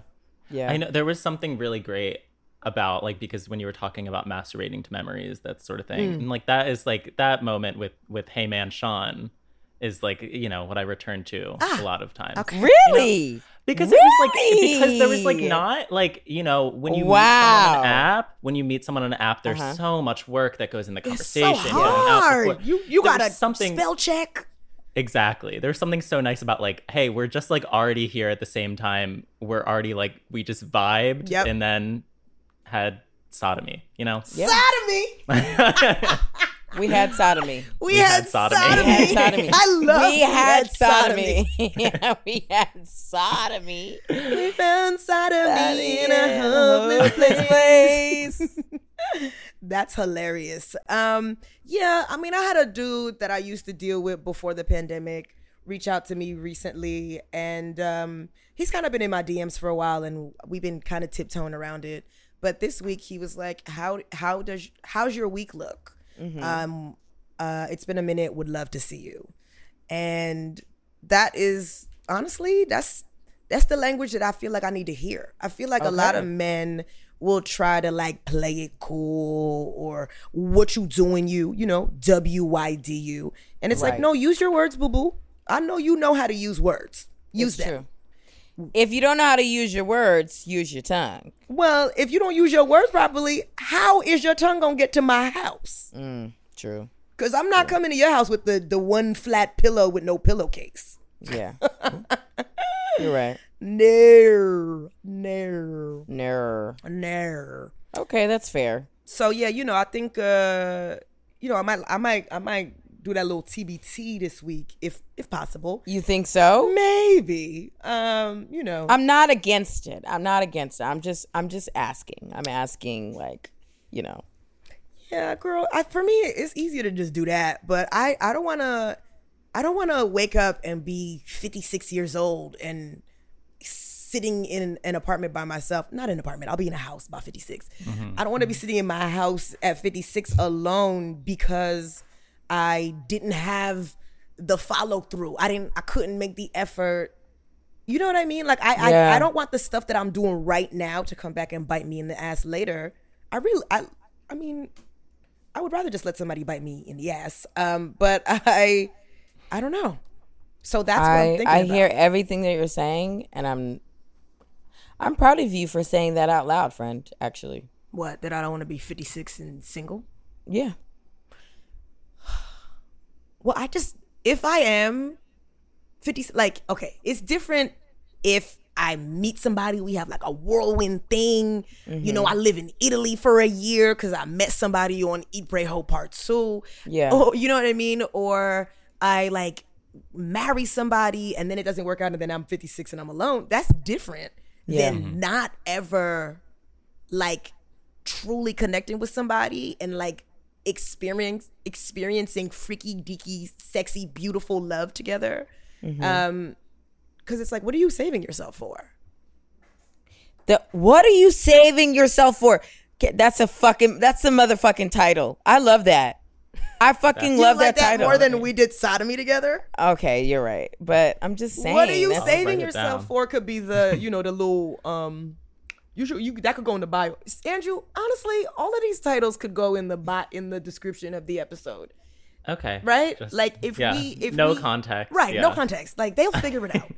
yeah. I know there was something really great about like because when you were talking about masturbating to memories, that sort of thing, and like that is like that moment with with Hey Man Sean is like you know what I return to Ah, a lot of times. Okay. Really? Because it was like because there was like not like you know when you meet Wow. someone on an app when you meet someone on an app there's Uh-huh. so much work that goes in the It's conversation so going out hard. You you got was to something spell check. exactly there's something so nice about like hey we're just like already here at the same time we're already like we just vibed Yep. and then had sodomy you know Yeah. Sodomy. We had sodomy. We, We had, had sodomy. sodomy. We had sodomy. I love We had sodomy. yeah, we had sodomy. We found sodomy in a Yeah, hopeless hopeless place. That's hilarious. Um, yeah, I mean, I had a dude that I used to deal with before the pandemic reach out to me recently, and um, he's kind of been in my DMs for a while, and we've been kind of tiptoeing around it. But this week, he was like, "How how does how's your week look? Um, uh, it's been a minute. Would love to see you." and that is honestly that's that's the language that I feel like I need to hear. I feel like a lot of men will try to like play it cool or what you doing you, you know, W Y D U. And it's like, no, use your words, boo boo. I know you know how to use words. Use It's them. true. If you don't know how to use your words, use your tongue. Well, if you don't use your words properly, how is your tongue gonna get to my house? True. Cause I'm not coming to your house with the the one flat pillow with no pillowcase. Yeah. You're right. No, no, No. no. Okay, that's fair. So yeah, you know, I think uh, you know, I might I might I might do that little TBT this week if if possible. You think so? Maybe. Um, you know. I'm not against it. I'm not against it. I'm just I'm just asking. I'm asking like, you know. yeah, girl, I, for me it's easier to just do that, but I I don't want to I don't want to wake up and be 56 years old and sitting in an apartment by myself. Not an apartment. I'll be in a house by 56. I don't want to be sitting in my house at 56 alone because I didn't have the follow through. I didn't I couldn't make the effort. You know what I mean? Like I, Yeah. I I don't want the stuff that I'm doing right now to come back and bite me in the ass later. I really I I mean I would rather just let somebody bite me in the ass. Um but I I don't know. So that's what I'm I thinking I about. hear everything that you're saying and I'm I'm proud of you for saying that out loud, friend, actually. what that I don't want to be 56 and single. Yeah. Well, I just if I am 50 like okay, it's different if I meet somebody, we have like a whirlwind thing. You know, I mm-hmm. live in Italy for a year because I met somebody on Eat Pray Hope Part 2. Yeah. Or, you know what I mean? Or I like marry somebody and then it doesn't work out and then I'm 56 and I'm alone. That's different Yeah. than mm-hmm. not ever like truly connecting with somebody and like experience experiencing freaky deaky sexy beautiful love together um because it's like, what are you saving yourself for? The what are you saving yourself for? That's a fucking that's the motherfucking title. I love that. I fucking love like that, title. more than we did sodomy together. okay, you're right. But I'm just saying. what are you saving yourself for? Could be the you know the little um. You should you that could go in the bio. Andrew, honestly, all of these titles could go in the bot in the description of the episode. Okay. Right? Just- Like, if yeah, we- if no we- context. Right, no yeah. context. Like they'll figure it out.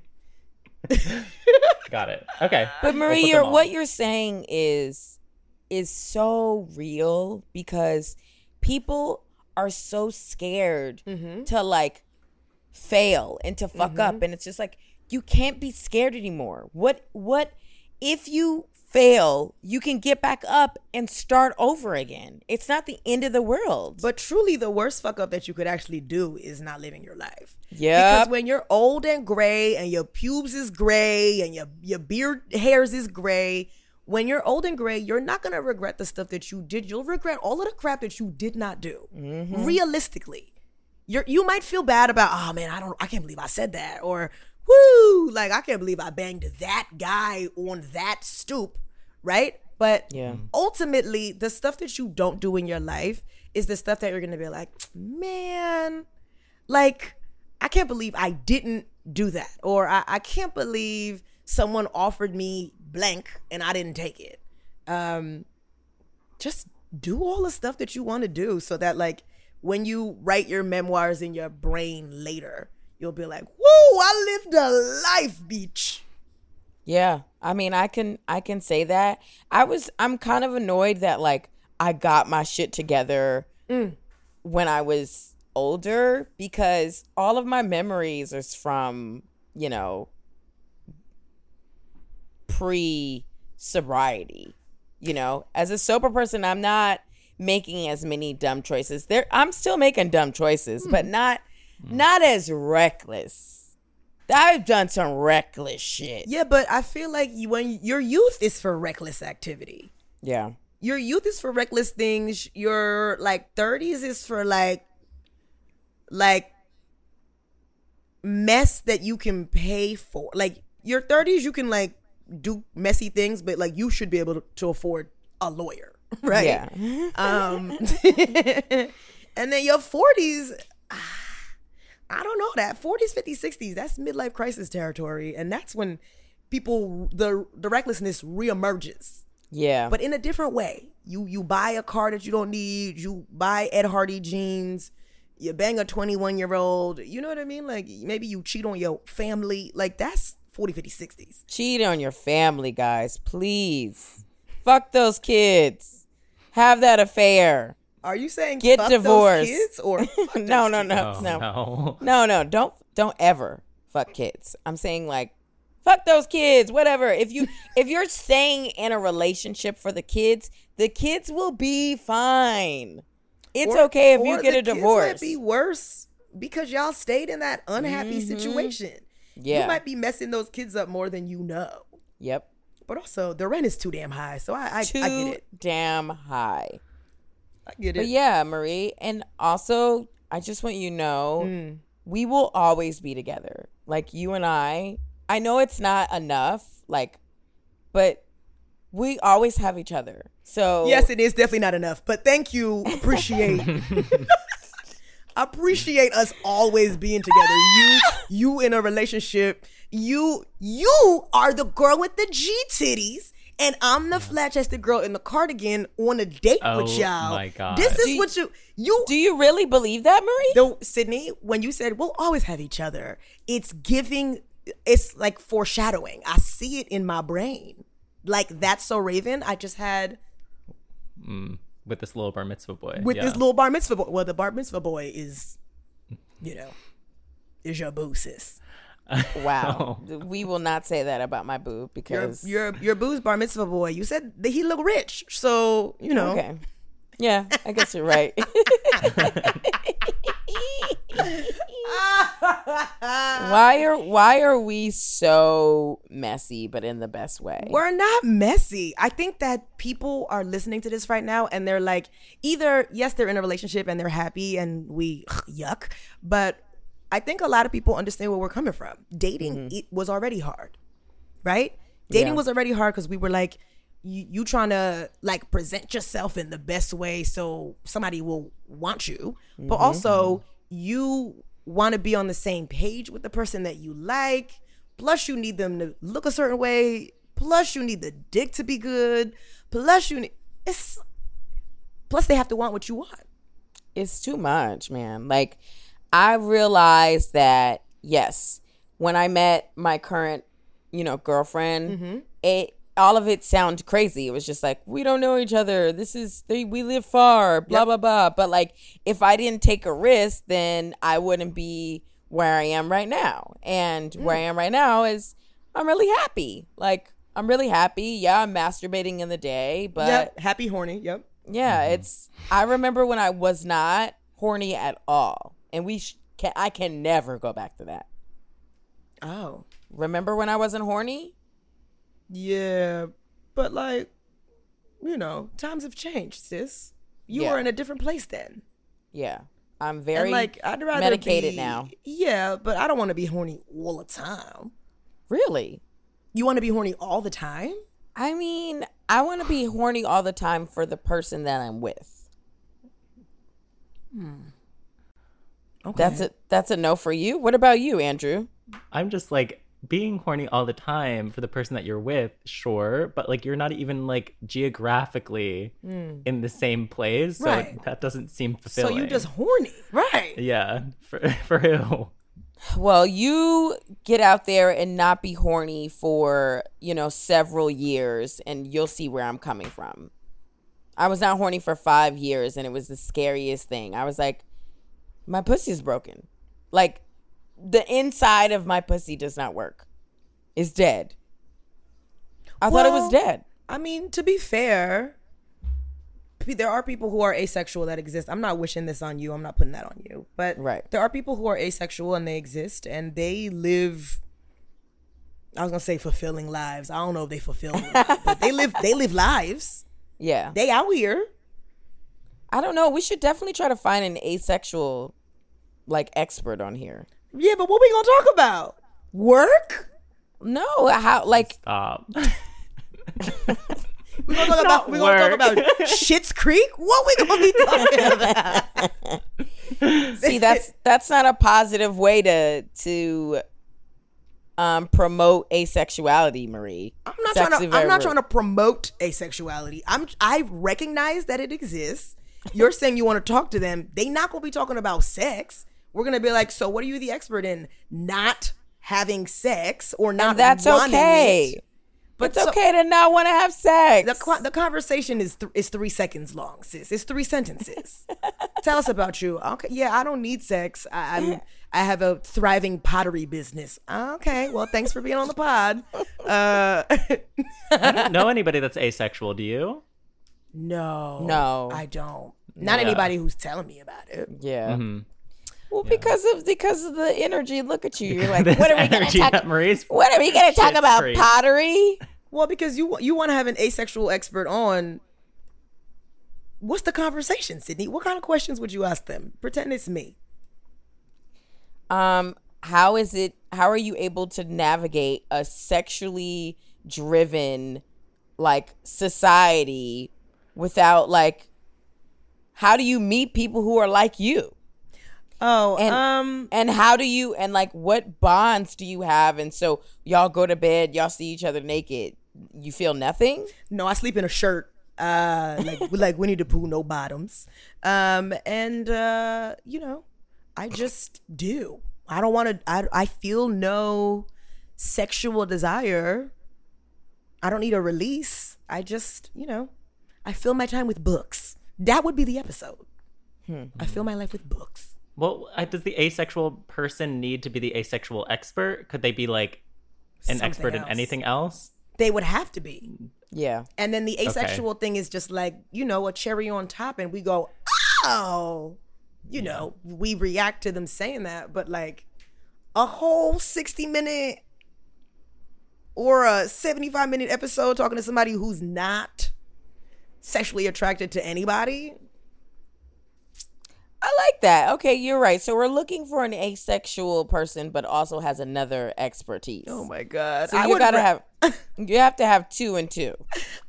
Got it. Okay. But We'll Marie, you're, what you're saying is is so real because people are so scared Mm-hmm. to like fail and to fuck up and it's just like you can't be scared anymore. What what if you fail, you can get back up and start over again. It's not the end of the world. But truly, the worst fuck up that you could actually do is not living your life. Yep. Because when you're old and gray and your pubes is gray and your your beard hairs is gray, when you're old and gray, you're not gonna regret the stuff that you did. You'll regret all of the crap that you did not do. Mm-hmm. Realistically, you're you might feel bad about oh man, I don't, I can't believe I said that, or whoo, like I can't believe I banged that guy on that stoop, right? But Yeah. ultimately, the stuff that you don't do in your life is the stuff that you're gonna be like, man, like I can't believe I didn't do that, or I, I can't believe someone offered me blank and I didn't take it. Um, just do all the stuff that you want to do, so that like when you write your memoirs in your brain later, you'll be like, "Whoa, I lived a life, beach." Yeah. I mean, I can I can say that. I was I'm kind of annoyed that like I got my shit together mm. when I was older because all of my memories is from, you know, pre sobriety. You know, as a sober person, I'm not making as many dumb choices. There I'm still making dumb choices, hmm. but not not as reckless. I've done some reckless shit. Yeah, but I feel like you, when your youth is for reckless activity. Yeah. your youth is for reckless things your like 30s is for like like mess that you can pay for like your 30s you can like do messy things but like you should be able to, afford a lawyer right Yeah. um and then your 40s ah, i don't know that 40s 50s 60s that's midlife crisis territory and that's when people the the recklessness reemerges Yeah. but in a different way. You you buy a car that you don't need. You buy Ed Hardy jeans. You bang a 21 year old. You know what I mean? Like maybe you cheat on your family. Like that's 40, 50, 60s. cheat on your family, guys, please. Fuck those kids. Have that affair. Are you saying Get fuck those divorced. kids or fuck no, no, kids? no, Oh, no, no. no, no. Don't don't ever fuck kids. I'm saying like fuck those kids. Whatever. If you if you're staying in a relationship for the kids, the kids will be fine. It's Or- okay if you get the a kids divorce. Might be worse because y'all stayed in that unhappy situation. Mm-hmm. Yeah. You might be messing those kids up more than you know. Yep. But also the rent is too damn high. So I I, Too I get it. damn high. I get But yeah, Marie, and also I just want you to know Mm. we will always be together. Like you and I. I know it's not enough, like, but we always have each other. So Yes, it is definitely not enough, but thank you. Appreciate. appreciate us always being together. You, you in a relationship. You, you are the girl with the G titties, and I'm the flat chested girl in the cardigan on a date with Oh y'all. Oh my God. This is Do you- what you you. Do you really believe that, Marie? Though Sydnee, when you said we'll always have each other, it's giving. It's like foreshadowing. I see it in my brain. Like that's so Raven. I just had mm, With this little bar mitzvah boy. with yeah. this little bar mitzvah boy. Well, the bar mitzvah boy is, you know, is your boo sis. Wow. Oh. we will not say that about my boo because your your boo's bar mitzvah boy. You said that he looked rich, so you know. Okay. Yeah, I guess you're right. why are why are we so messy but in the best way? We're not messy. I think that people are listening to this right now and they're like, either, yes, they're in a relationship and they're happy and we yuck, but I think a lot of people understand where we're coming from. Dating mm-hmm. it was already hard, right? Dating Yeah. was already hard because we were like, you, you trying to like present yourself in the best way so somebody will want you, but mm-hmm, also mm-hmm. you want to be on the same page with the person that you like. Plus, you need them to look a certain way. Plus, you need the dick to be good. Plus, you need it's. Plus, they have to want what you want. it's too much, man. Like I realized that yes, when I met my current, you know, girlfriend, mm-hmm. it all of it sounded crazy. It was just like we don't know each other. This is they, we live far, blah blah blah. But like if I didn't take a risk, then I wouldn't be where I am right now. And mm. where I am right now is I'm really happy. Like I'm really happy. Yeah, I'm masturbating in the day, but yep. Happy horny. Yep. yeah, mm-hmm. it's. I remember when I was not horny at all, and we sh- can. I can never go back to that. Oh. Remember when I wasn't horny? Yeah, but like, you know, times have changed, sis. You Yeah. were in a different place then. Yeah, I'm very and like, I'd rather medicated be- now. Yeah, but I don't want to be horny all the time. Really. You want to be horny all the time? I mean, I want to be horny all the time for the person that I'm with. Hmm. Okay. That's a that's a no for you. What about you, Andrew? I'm just like being horny all the time for the person that you're with, sure, but like you're not even like geographically hmm. in the same place, so Right. that doesn't seem fulfilling. So fulfilling. you just horny, right? yeah, for for who? Well, you get out there and not be horny for, you know, several years and you'll see where I'm coming from. I was not horny for 5 years and it was the scariest thing. I was like my pussy's broken. Like the inside of my pussy does not work. It's dead. I thought it was dead. I mean, to be fair, there are people who are asexual that exist. I'm not wishing this on you. I'm not putting that on you. But Right. there are people who are asexual and they exist and they live I was gonna say fulfilling lives. I don't know if they fulfill, them, but they live they live lives. Yeah. They out here. I don't know. We should definitely try to find an asexual like expert on here. Yeah, but what we gonna talk about? Work? No, how like Stop. We gonna talk about we gonna talk about Schitt's Creek? What we gonna be talking about? see that's that's not a positive way to to um promote asexuality marie I'm not Sex trying to. I'm not very- trying to promote asexuality. I'm. I recognize that it exists. You're saying you want to talk to them. They not gonna be talking about sex. We're gonna be like, so what are you the expert in? Not having sex or not? and that's wanting okay it. But it's so- okay to not want to have sex The, the conversation is th- is three seconds long, sis. It's three sentences. Tell us about you. Okay, yeah, I don't need sex. I, I'm I have a thriving pottery business. Okay, well, thanks for being on the pod. Uh, I don't know anybody that's asexual. Do you? No, No. I don't. Not Yeah. anybody who's telling me about it. yeah Mm-hmm. well because of because of the energy look at you you're like what are we gonna talk that Marie's what are we gonna talk about creek. pottery Well, because you you want to have an asexual expert on. What's the conversation, Sydnee? What kind of questions would you ask them? Pretend it's me. um how is it how are you able to navigate a sexually driven like society without like how do you meet people who are like you Oh, And- um, and how do you and like what bonds do you have and so y'all go to bed y'all see each other naked you feel nothing No, I sleep in a shirt. Uh like like Winnie the Pooh, no bottoms. Um and uh you know, I just do. I don't want to I I feel no sexual desire. I don't need a release. I just, you know, I fill my time with books. That would be the episode. I fill my life with books. Well, uh, does the asexual person need to be the asexual expert? Could they be like an Something expert in anything else? They would have to be. yeah And then the asexual thing is just like, you know, a cherry on top, and we go, oh, you know, we react to them saying that, but like a whole 60 minute or a 75 minute episode talking to somebody who's not sexually attracted to anybody. I like that. Okay, you're right. So we're looking for an asexual person, but also has another expertise. Oh my god! So I you gotta ra- have, you have to have two and two.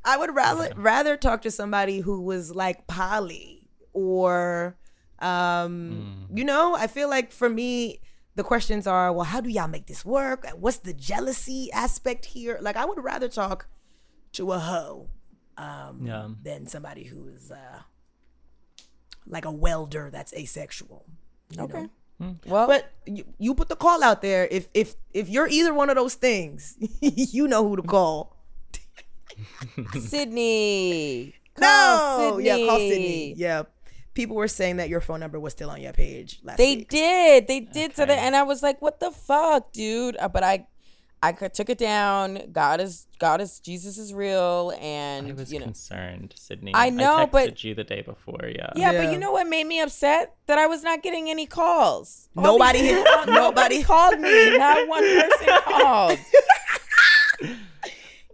I would rather rather talk to somebody who was like poly or um you know, I feel like for me the questions are, well, how do y'all make this work? What's the jealousy aspect here? Like I would rather talk to a hoe um Yeah. than somebody who is uh like a welder that's asexual. you Okay. know? Well, But you, you put the call out there. If if if you're either one of those things, you know who to call. Sydnee. No, Call yeah, call Sydnee. Yeah, people were saying that your phone number was still on your page last They week. did. They did to Okay. the, and I was like, "What the fuck, dude?" Uh, But I, I c- took it down. God is God is Jesus is real, and I was you know, concerned, Sydnee. I know, I texted but- you the day before. Yeah. yeah, Yeah. But you know what made me upset? That I was not getting any calls. Nobody these- hit- nobody nobody- called me. Not one person called.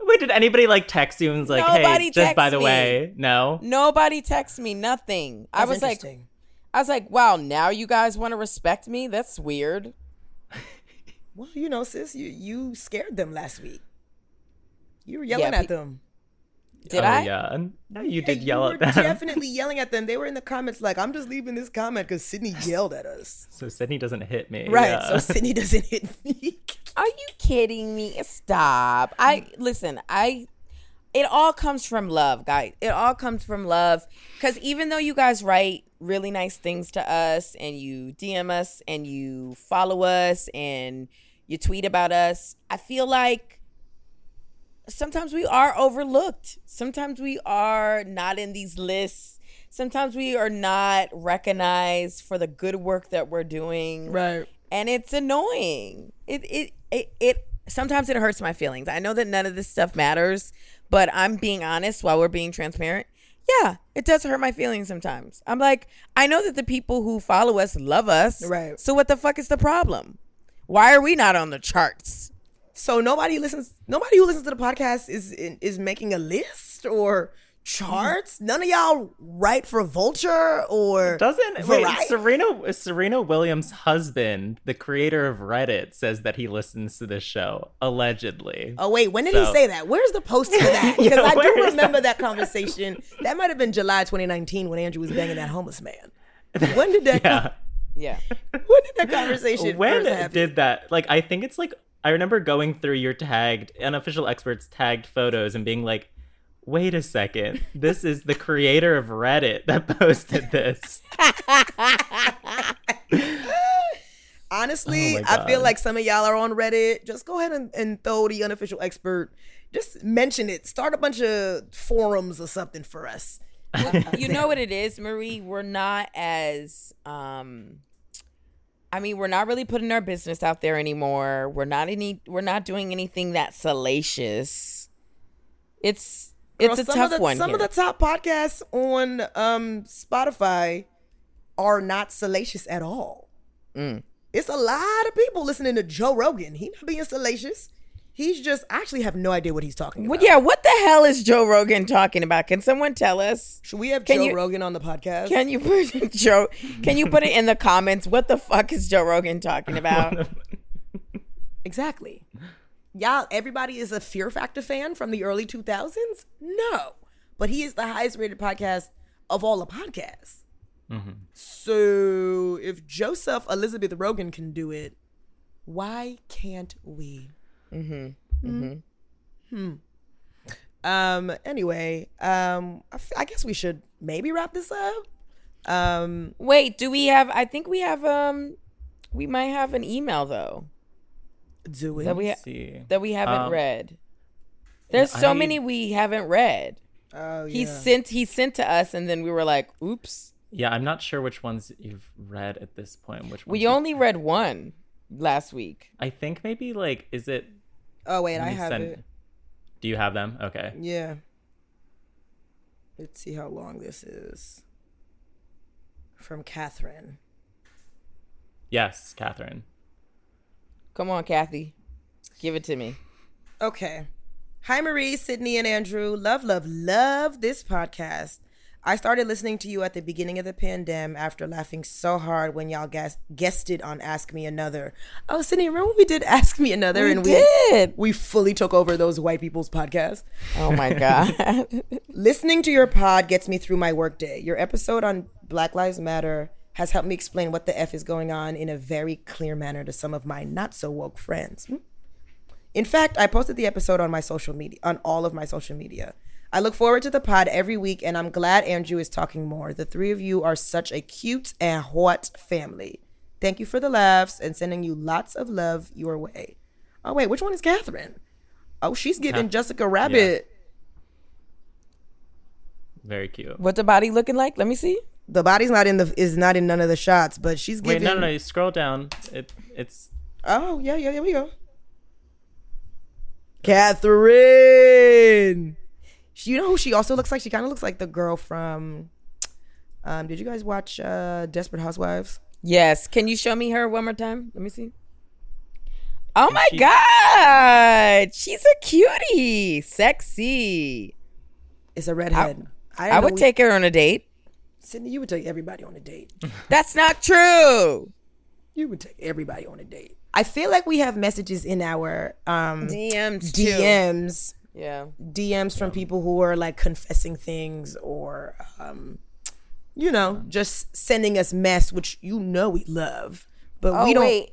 Wait, did anybody like text you and was like, Nobody "Hey, just by the me. way, no"? Nobody texted me. Nothing. I was like. I was like, wow. Now you guys want to respect me? That's weird. Well, you know, sis, you you scared them last week. You were Yeah, yelling at pe- them. Did oh, I? Yeah. No, you Yeah, did yell were at them. Definitely yelling at them. They were in the comments like, "I'm just leaving this comment because Sydnee yelled at us." So Sydnee doesn't hit me. Right. yeah. So Sydnee doesn't hit me. Are you kidding me? Stop. I listen, I it all comes from love, guys. It all comes from love cuz even though you guys write really nice things to us and you DM us and you follow us and you tweet about us, I feel like sometimes we are overlooked. Sometimes we are not in these lists. Sometimes we are not recognized for the good work that we're doing right. and it's annoying. It, it it it sometimes it hurts my feelings. I know that none of this stuff matters, but I'm being honest while we're being transparent. Yeah, it does hurt my feelings sometimes. I'm like, I know that the people who follow us love us. Right. So what the fuck is the problem? Why are we not on the charts? So nobody listens. Nobody who listens to the podcast is is making a list or charts. Hmm. None of y'all write for Vulture or Doesn't wait, Serena Serena Williams' husband, the creator of Reddit, says that he listens to this show allegedly. Oh wait, when did So- he say that? Where's the post for that? Because Yeah, I do remember that? conversation. That might have been July 2019 when Andrew was banging that homeless man. When did that? yeah. Yeah. when did that conversation when happen? did that? Like, I think it's like I remember going through your tagged unofficial experts tagged photos and being like, "Wait a second, this is the creator of Reddit that posted this." Honestly, Oh I feel like some of y'all are on Reddit. Just go ahead and, and throw the unofficial expert. Just mention it. Start a bunch of forums or something for us. you know what it is, Marie? We're not as um I mean, we're not really putting our business out there anymore. We're not any we're not doing anything that salacious. It's it's Girl, a some tough the, one. Some here. of the top podcasts on um Spotify are not salacious at all. Mm. It's a lot of people listening to Joe Rogan. He not being salacious. He's just I actually have no idea what he's talking Well, about. yeah, what the hell is Joe Rogan talking about? Can someone tell us? Should we have Can Joe you- Rogan on the podcast? Can you put Joe? Can you put it in the comments? What the fuck is Joe Rogan talking about? Exactly. Y'all, everybody is a Fear Factor fan from the early 2000s? No. But he is the highest rated podcast of all the podcasts. Mm-hmm. So if Joseph Elizabeth Rogan can do it, why can't we? Mm-hmm. Hmm. Um. Anyway, um, I, f- I guess we should maybe wrap this up. Um. Wait, do we have? I think we have. Um, we might have an email though Do it. that we ha- see. that we haven't Um, read. There's yeah, so I- many we haven't read. oh, He yeah. sent he sent to us, and then we were like, "Oops." Yeah, I'm not sure which ones you've read at this point. Which We only read one last week. I think maybe like is it? Oh wait, I have send- it. Do you have them? Okay. Yeah. Let's see how long this is. From Catherine. Yes, Catherine. Come on, Kathy, give it to me. Okay. Hi, Marie, Sydnee, and Andrew. Love, love, love this podcast. I started listening to you at the beginning of the pandemic after laughing so hard when y'all guest guested on Ask Me Another. Oh, Sydnee, remember when we did Ask Me Another We and did. we we fully took over those white people's podcasts. Oh my god. Listening to your pod gets me through my workday. Your episode on Black Lives Matter has helped me explain what the F is going on in a very clear manner to some of my not so woke friends. Hmm? In fact, I posted the episode on my social media, on all of my social media. I look forward to the pod every week, and I'm glad Andrew is talking more. The three of you are such a cute and hot family. Thank you for the laughs and sending you lots of love your way. Oh wait, which one is Catherine? Oh, she's giving Jessica Rabbit. Very cute. What's the body looking like? Let me see. The body's not in the is not in none of the shots, but she's Wait, giving. no, no, no. You scroll down. It, it's Oh yeah, yeah, here we go. Catherine. She- You know who she also looks like? She kind of looks like the girl from. Um, did you guys watch uh, Desperate Housewives? Yes. Can you show me her one more time? Let me see. Oh my she- god. She's a cutie. Sexy. It's a redhead. I didn't know would we- take her on a date. Sydnee. You would take everybody on a date. That's not true. You would take everybody on a date. I feel like we have messages in our um, DMs. too. DMs. Yeah. DMs from people who are like confessing things or, um, you know, just sending us mess, which you know we love, but Oh we don't. wait.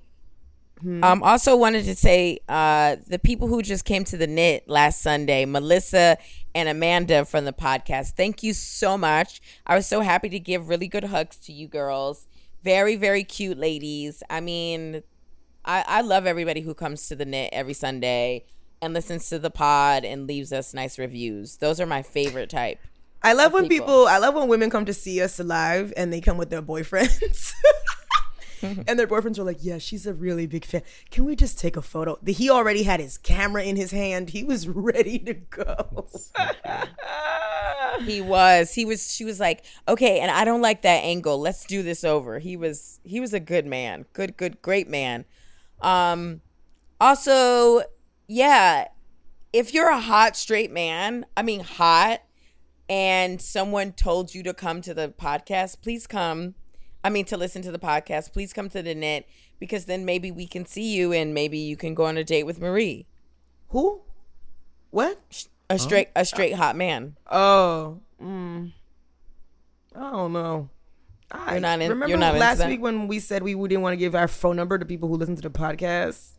Um, also wanted to say uh, the people who just came to the knit last Sunday, Melissa and Amanda from the podcast. Thank you so much. I was so happy to give really good hugs to you girls. Very very cute ladies. I mean, I, I love everybody who comes to the knit every Sunday and listens to the pod and leaves us nice reviews. Those are my favorite type. I love when people. people. I love when women come to see us live and they come with their boyfriends. and their boyfriends are like, "Yeah, she's a really big fan. Can we just take a photo?" He already had his camera in his hand. He was ready to go. he was he was she was like okay and i don't like that angle let's do this over he was he was a good man good good great man um also yeah if you're a hot straight man i mean hot and someone told you to come to the podcast please come i mean to listen to the podcast please come to the knit because then maybe we can see you and maybe you can go on a date with marie Who? What? a straight a straight hot man Oh, mm, I don't know. I You're not in- remember you're not last week when we said we didn't want to give our phone number to people who listen to the podcast.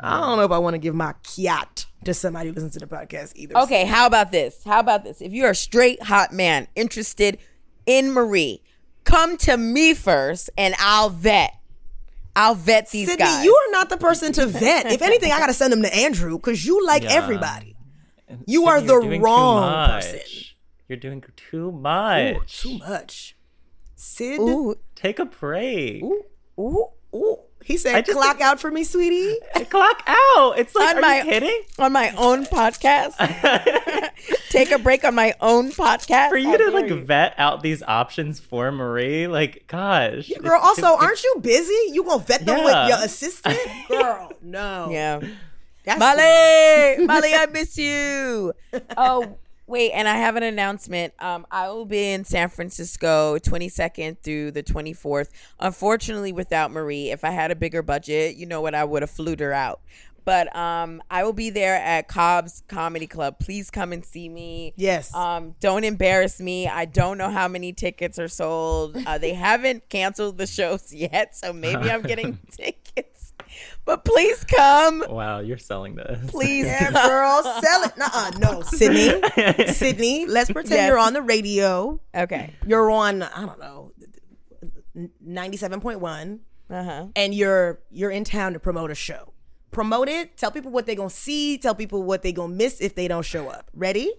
I don't know if I want to give my kiat to somebody who listens to the podcast either. Okay, how about this? How about this? If you're a straight hot man interested in Marie, come to me first and I'll vet. I'll vet these Sydnee, guys. you are not the person to vet. if anything, I gotta send them to Andrew because you like Yeah. everybody. You Sydnee, are the wrong person. You're doing too Ooh, much. too much. Sid, Ooh, Take a break. ooh, ooh, ooh. He said, just "Clock out for me, sweetie." Uh, clock out. It's like, On are my- you kidding? on my own podcast. Take a break on my own podcast. For you How to like you. vet out these options for Marie, like, gosh. Girl, it's- also, it's- aren't you busy? You gonna vet them Yeah. with your assistant? Girl, no. Yeah. That's Molly, Molly, I miss you. Oh, wait, and I have an announcement. Um, I will be in San Francisco 22nd through the 24th. Unfortunately, without Marie, if I had a bigger budget, you know what, I would have flew her out. But um, I will be there at Cobb's Comedy Club. Please come and see me. Yes. Um, don't embarrass me. I don't know how many tickets are sold. Uh, they haven't canceled the shows yet, so maybe I'm getting tickets. But please come. Wow, you're selling this. Please Yeah, come. girl, sell it. Nuh-uh, no, Sydnee. Sydnee, let's pretend Yes. you're on the radio. Okay. You're on, I don't know, 97.1 Uh huh. and you're you're in town to promote a show. Promote it, tell people what they're going to see, tell people what they're going to miss if they don't show up. Ready?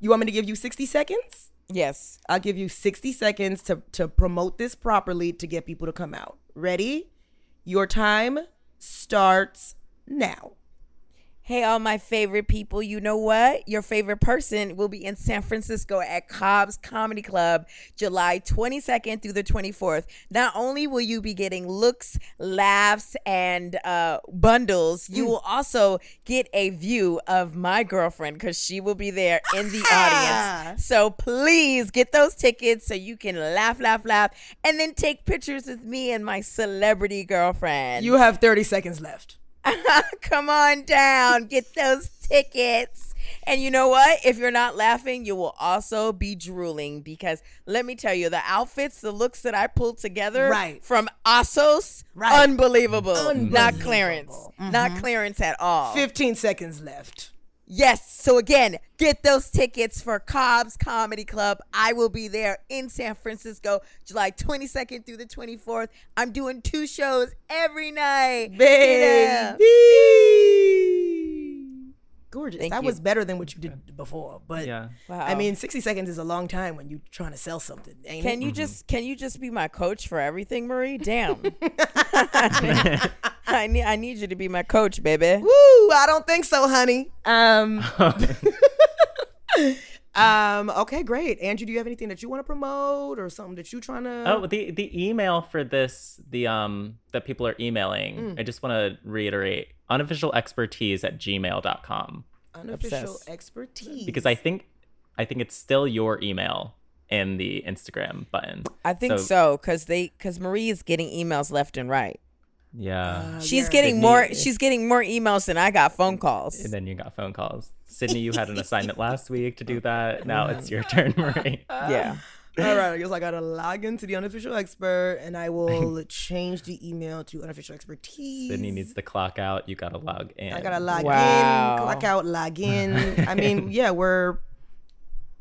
You want me to give you 60 seconds? Yes. I'll give you 60 seconds to, to promote this properly to get people to come out. Ready? Your time starts now. Hey, all my favorite people, you know what? Your favorite person will be in San Francisco at Cobb's Comedy Club July 22nd through the 24th. Not only will you be getting looks, laughs, and uh, bundles, you will also get a view of my girlfriend because she will be there in the audience. So please get those tickets so you can laugh, laugh, laugh, and then take pictures with me and my celebrity girlfriend. You have 30 seconds left. Come on down, get those tickets. And you know what? If you're not laughing, you will also be drooling because let me tell you, the outfits, the looks that I pulled together Right. from Asos, Right. unbelievable. Not Unbelievable. clearance. Not mm-hmm. clearance at all. 15 seconds left. Yes. So again, get those tickets for Cobb's Comedy Club. I will be there in San Francisco, July 22nd through the 24th. I'm doing two shows every night. Yeah. Gorgeous. Thank that you. was better than what you did before. But Yeah. wow. I mean, 60 seconds is a long time when you're trying to sell something. Ain't Can it? you just can you just be my coach for everything, Marie? Damn. I need I need you to be my coach, baby. Woo! I don't think so, honey. Um. um. Okay, great. Andrew, do you have anything that you want to promote or something that you trying to? Oh, the the email for this, the um that people are emailing. Mm. I just want to reiterate unofficial expertise at gmail.com unofficial obsessed. expertise. because I think I think it's still your email in the Instagram button. I think so because they because Marie is getting emails left and right. Yeah. Uh, she's getting more. She's getting more emails than I got phone calls. and then you got phone calls. Sydnee, you had an assignment last week to do that. Now it's your turn, Marie. Yeah. All right, I guess I gotta log into the unofficial expert, and I will change the email to unofficial expertise. Sydnee needs to clock out. You gotta log in. I gotta log Wow. in, clock out, log in. I mean, yeah, we're.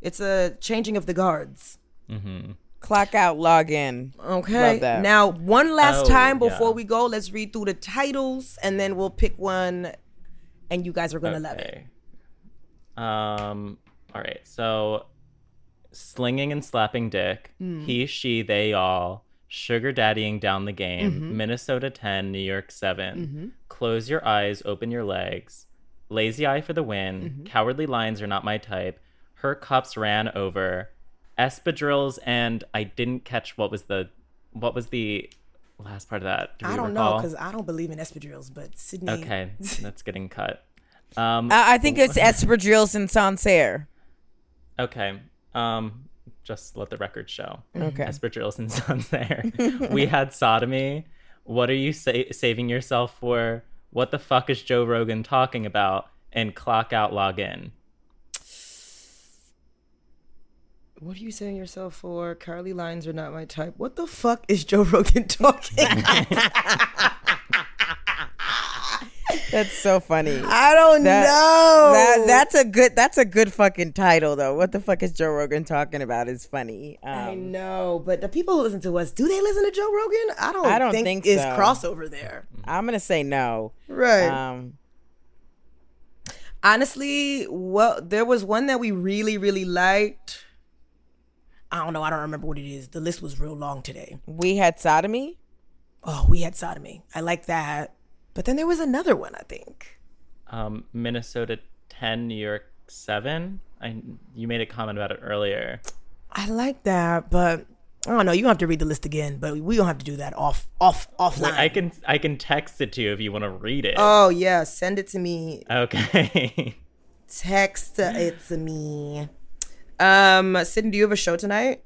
It's a changing of the guards. Mm-hmm. Clock out, log in. Okay. Love that. Now, one last Oh, time before yeah. we go, let's read through the titles, and then we'll pick one, and you guys are gonna love it. Um. All right. So, slinging and slapping dick. Mm. He, she, they, all. Sugar daddying down the game. Mm-hmm. Minnesota ten, New York 7 Close your eyes, open your legs. Lazy eye for the win. Mm-hmm. Cowardly lines are not my type. Her cups ran over. Espadrilles and I didn't catch what was the what was the last part of that. Do I don't know because I don't believe in espadrilles, but Sydnee. Okay, that's getting cut. Um, I, I think it's espadrilles and Sancerre. Okay. Um, just let the record show. Okay. Espadrilles and Sancerre. we had sodomy. What are you sa- saving yourself for? What the fuck is Joe Rogan talking about? And clock out, log in. What are you saying yourself for? Carly lines are not my type. What the fuck is Joe Rogan talking? That's so funny. I don't That- know. That that's a good that's a good fucking title though. What the fuck is Joe Rogan talking about? Is funny. I Um, know, but the people who listen to us, do they listen to Joe Rogan? I don't. I don't think, think it's so. crossover there. I'm gonna say no. Right. Um, Honestly, well, there was one that we really, really liked. I don't know. I don't remember what it is. The list was real long today. we had sodomy. Oh, we had sodomy. I like that. But then there was another one. I think. Um, Minnesota 10, New York 7. I, you made a comment about it earlier. I like that, but I don't know. You don't have to read the list again, but we don't have to do that off, off, offline. I can I can text it to you if you want to read it. Oh yeah, send it to me. Okay. Text it to me. Um, Sydnee, do you have a show tonight?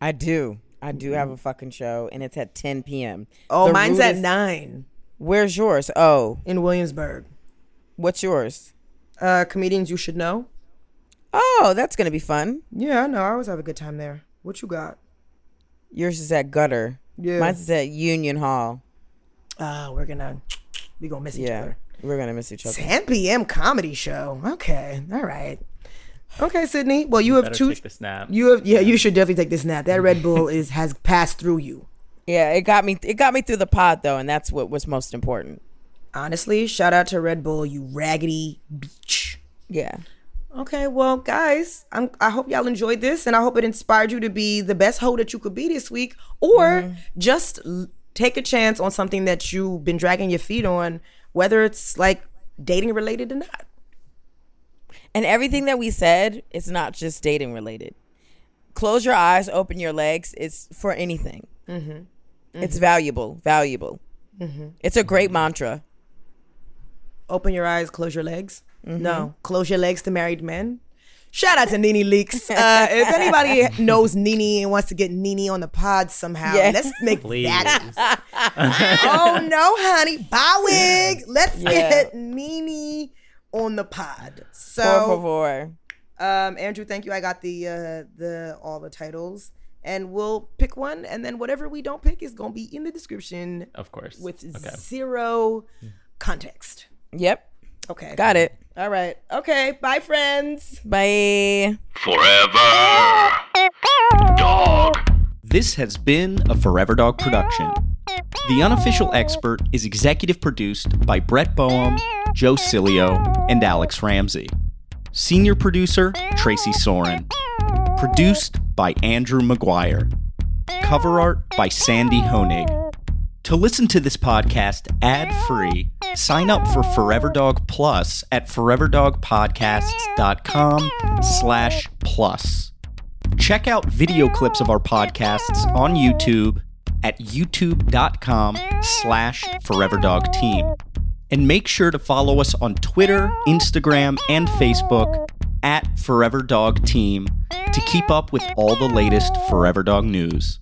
I do. I do have a fucking show, and it's at 10 p.m. Oh, The mine's at rudest- nine Where's yours? Oh, in Williamsburg. what's yours? Uh, comedians you should know. Oh, that's gonna be fun. Yeah, I know. I always have a good time there. What you got? Yours is at Gutter. Yeah. Mine's is at Union Hall. Uh, we're gonna we gonna miss each Yeah, other. we're gonna miss each other. 10 p.m. comedy show. Okay, all right. Okay, Sydnee. Well, you have two. take the snap. You have yeah. You should definitely take this nap. That Red Bull is has passed through you. Yeah, it got me. It got me through the pod though, and that's what was most important. Honestly, shout out to Red Bull. You raggedy beach. Yeah. Okay, well, guys, I'm, I hope y'all enjoyed this, and I hope it inspired you to be the best hoe that you could be this week, or mm-hmm. just l- take a chance on something that you've been dragging your feet on, whether it's like dating related or not. And everything that we said is not just dating related. Close your eyes, open your legs. It's for anything. Mm-hmm. It's valuable, valuable. It's a great mantra. Open your eyes, close your legs. No, close your legs to married men. Shout out to Nene Leakes. Uh, if anybody knows Nene and wants to get Nini on the pod somehow, Yeah. let's make Please. that. oh no, honey, Bowig. Let's Yeah. get Nene on the pod. Por So, favor. um, Andrew, thank you. I got the uh, the all the titles, and we'll pick one, and then whatever we don't pick is gonna be in the description Of course. with okay. zero context. Yep. Okay, Got it. All right. Okay. Bye, friends. Bye. Forever. Dog. This has been a Forever Dog production. The Unofficial Expert is executive produced by Brett Boehm, Joe Cilio, and Alex Ramsey. Senior producer, Tracy Soren. Produced by Andrew McGuire. Cover art by Sandy Honig. To listen to this podcast ad-free, sign up for Forever Dog Plus at foreverdogpodcasts.com slash plus. Check out video clips of our podcasts on YouTube at youtube.com slash foreverdogteam. And make sure to follow us on Twitter, Instagram, and Facebook at Forever Dog Team to keep up with all the latest Forever Dog news.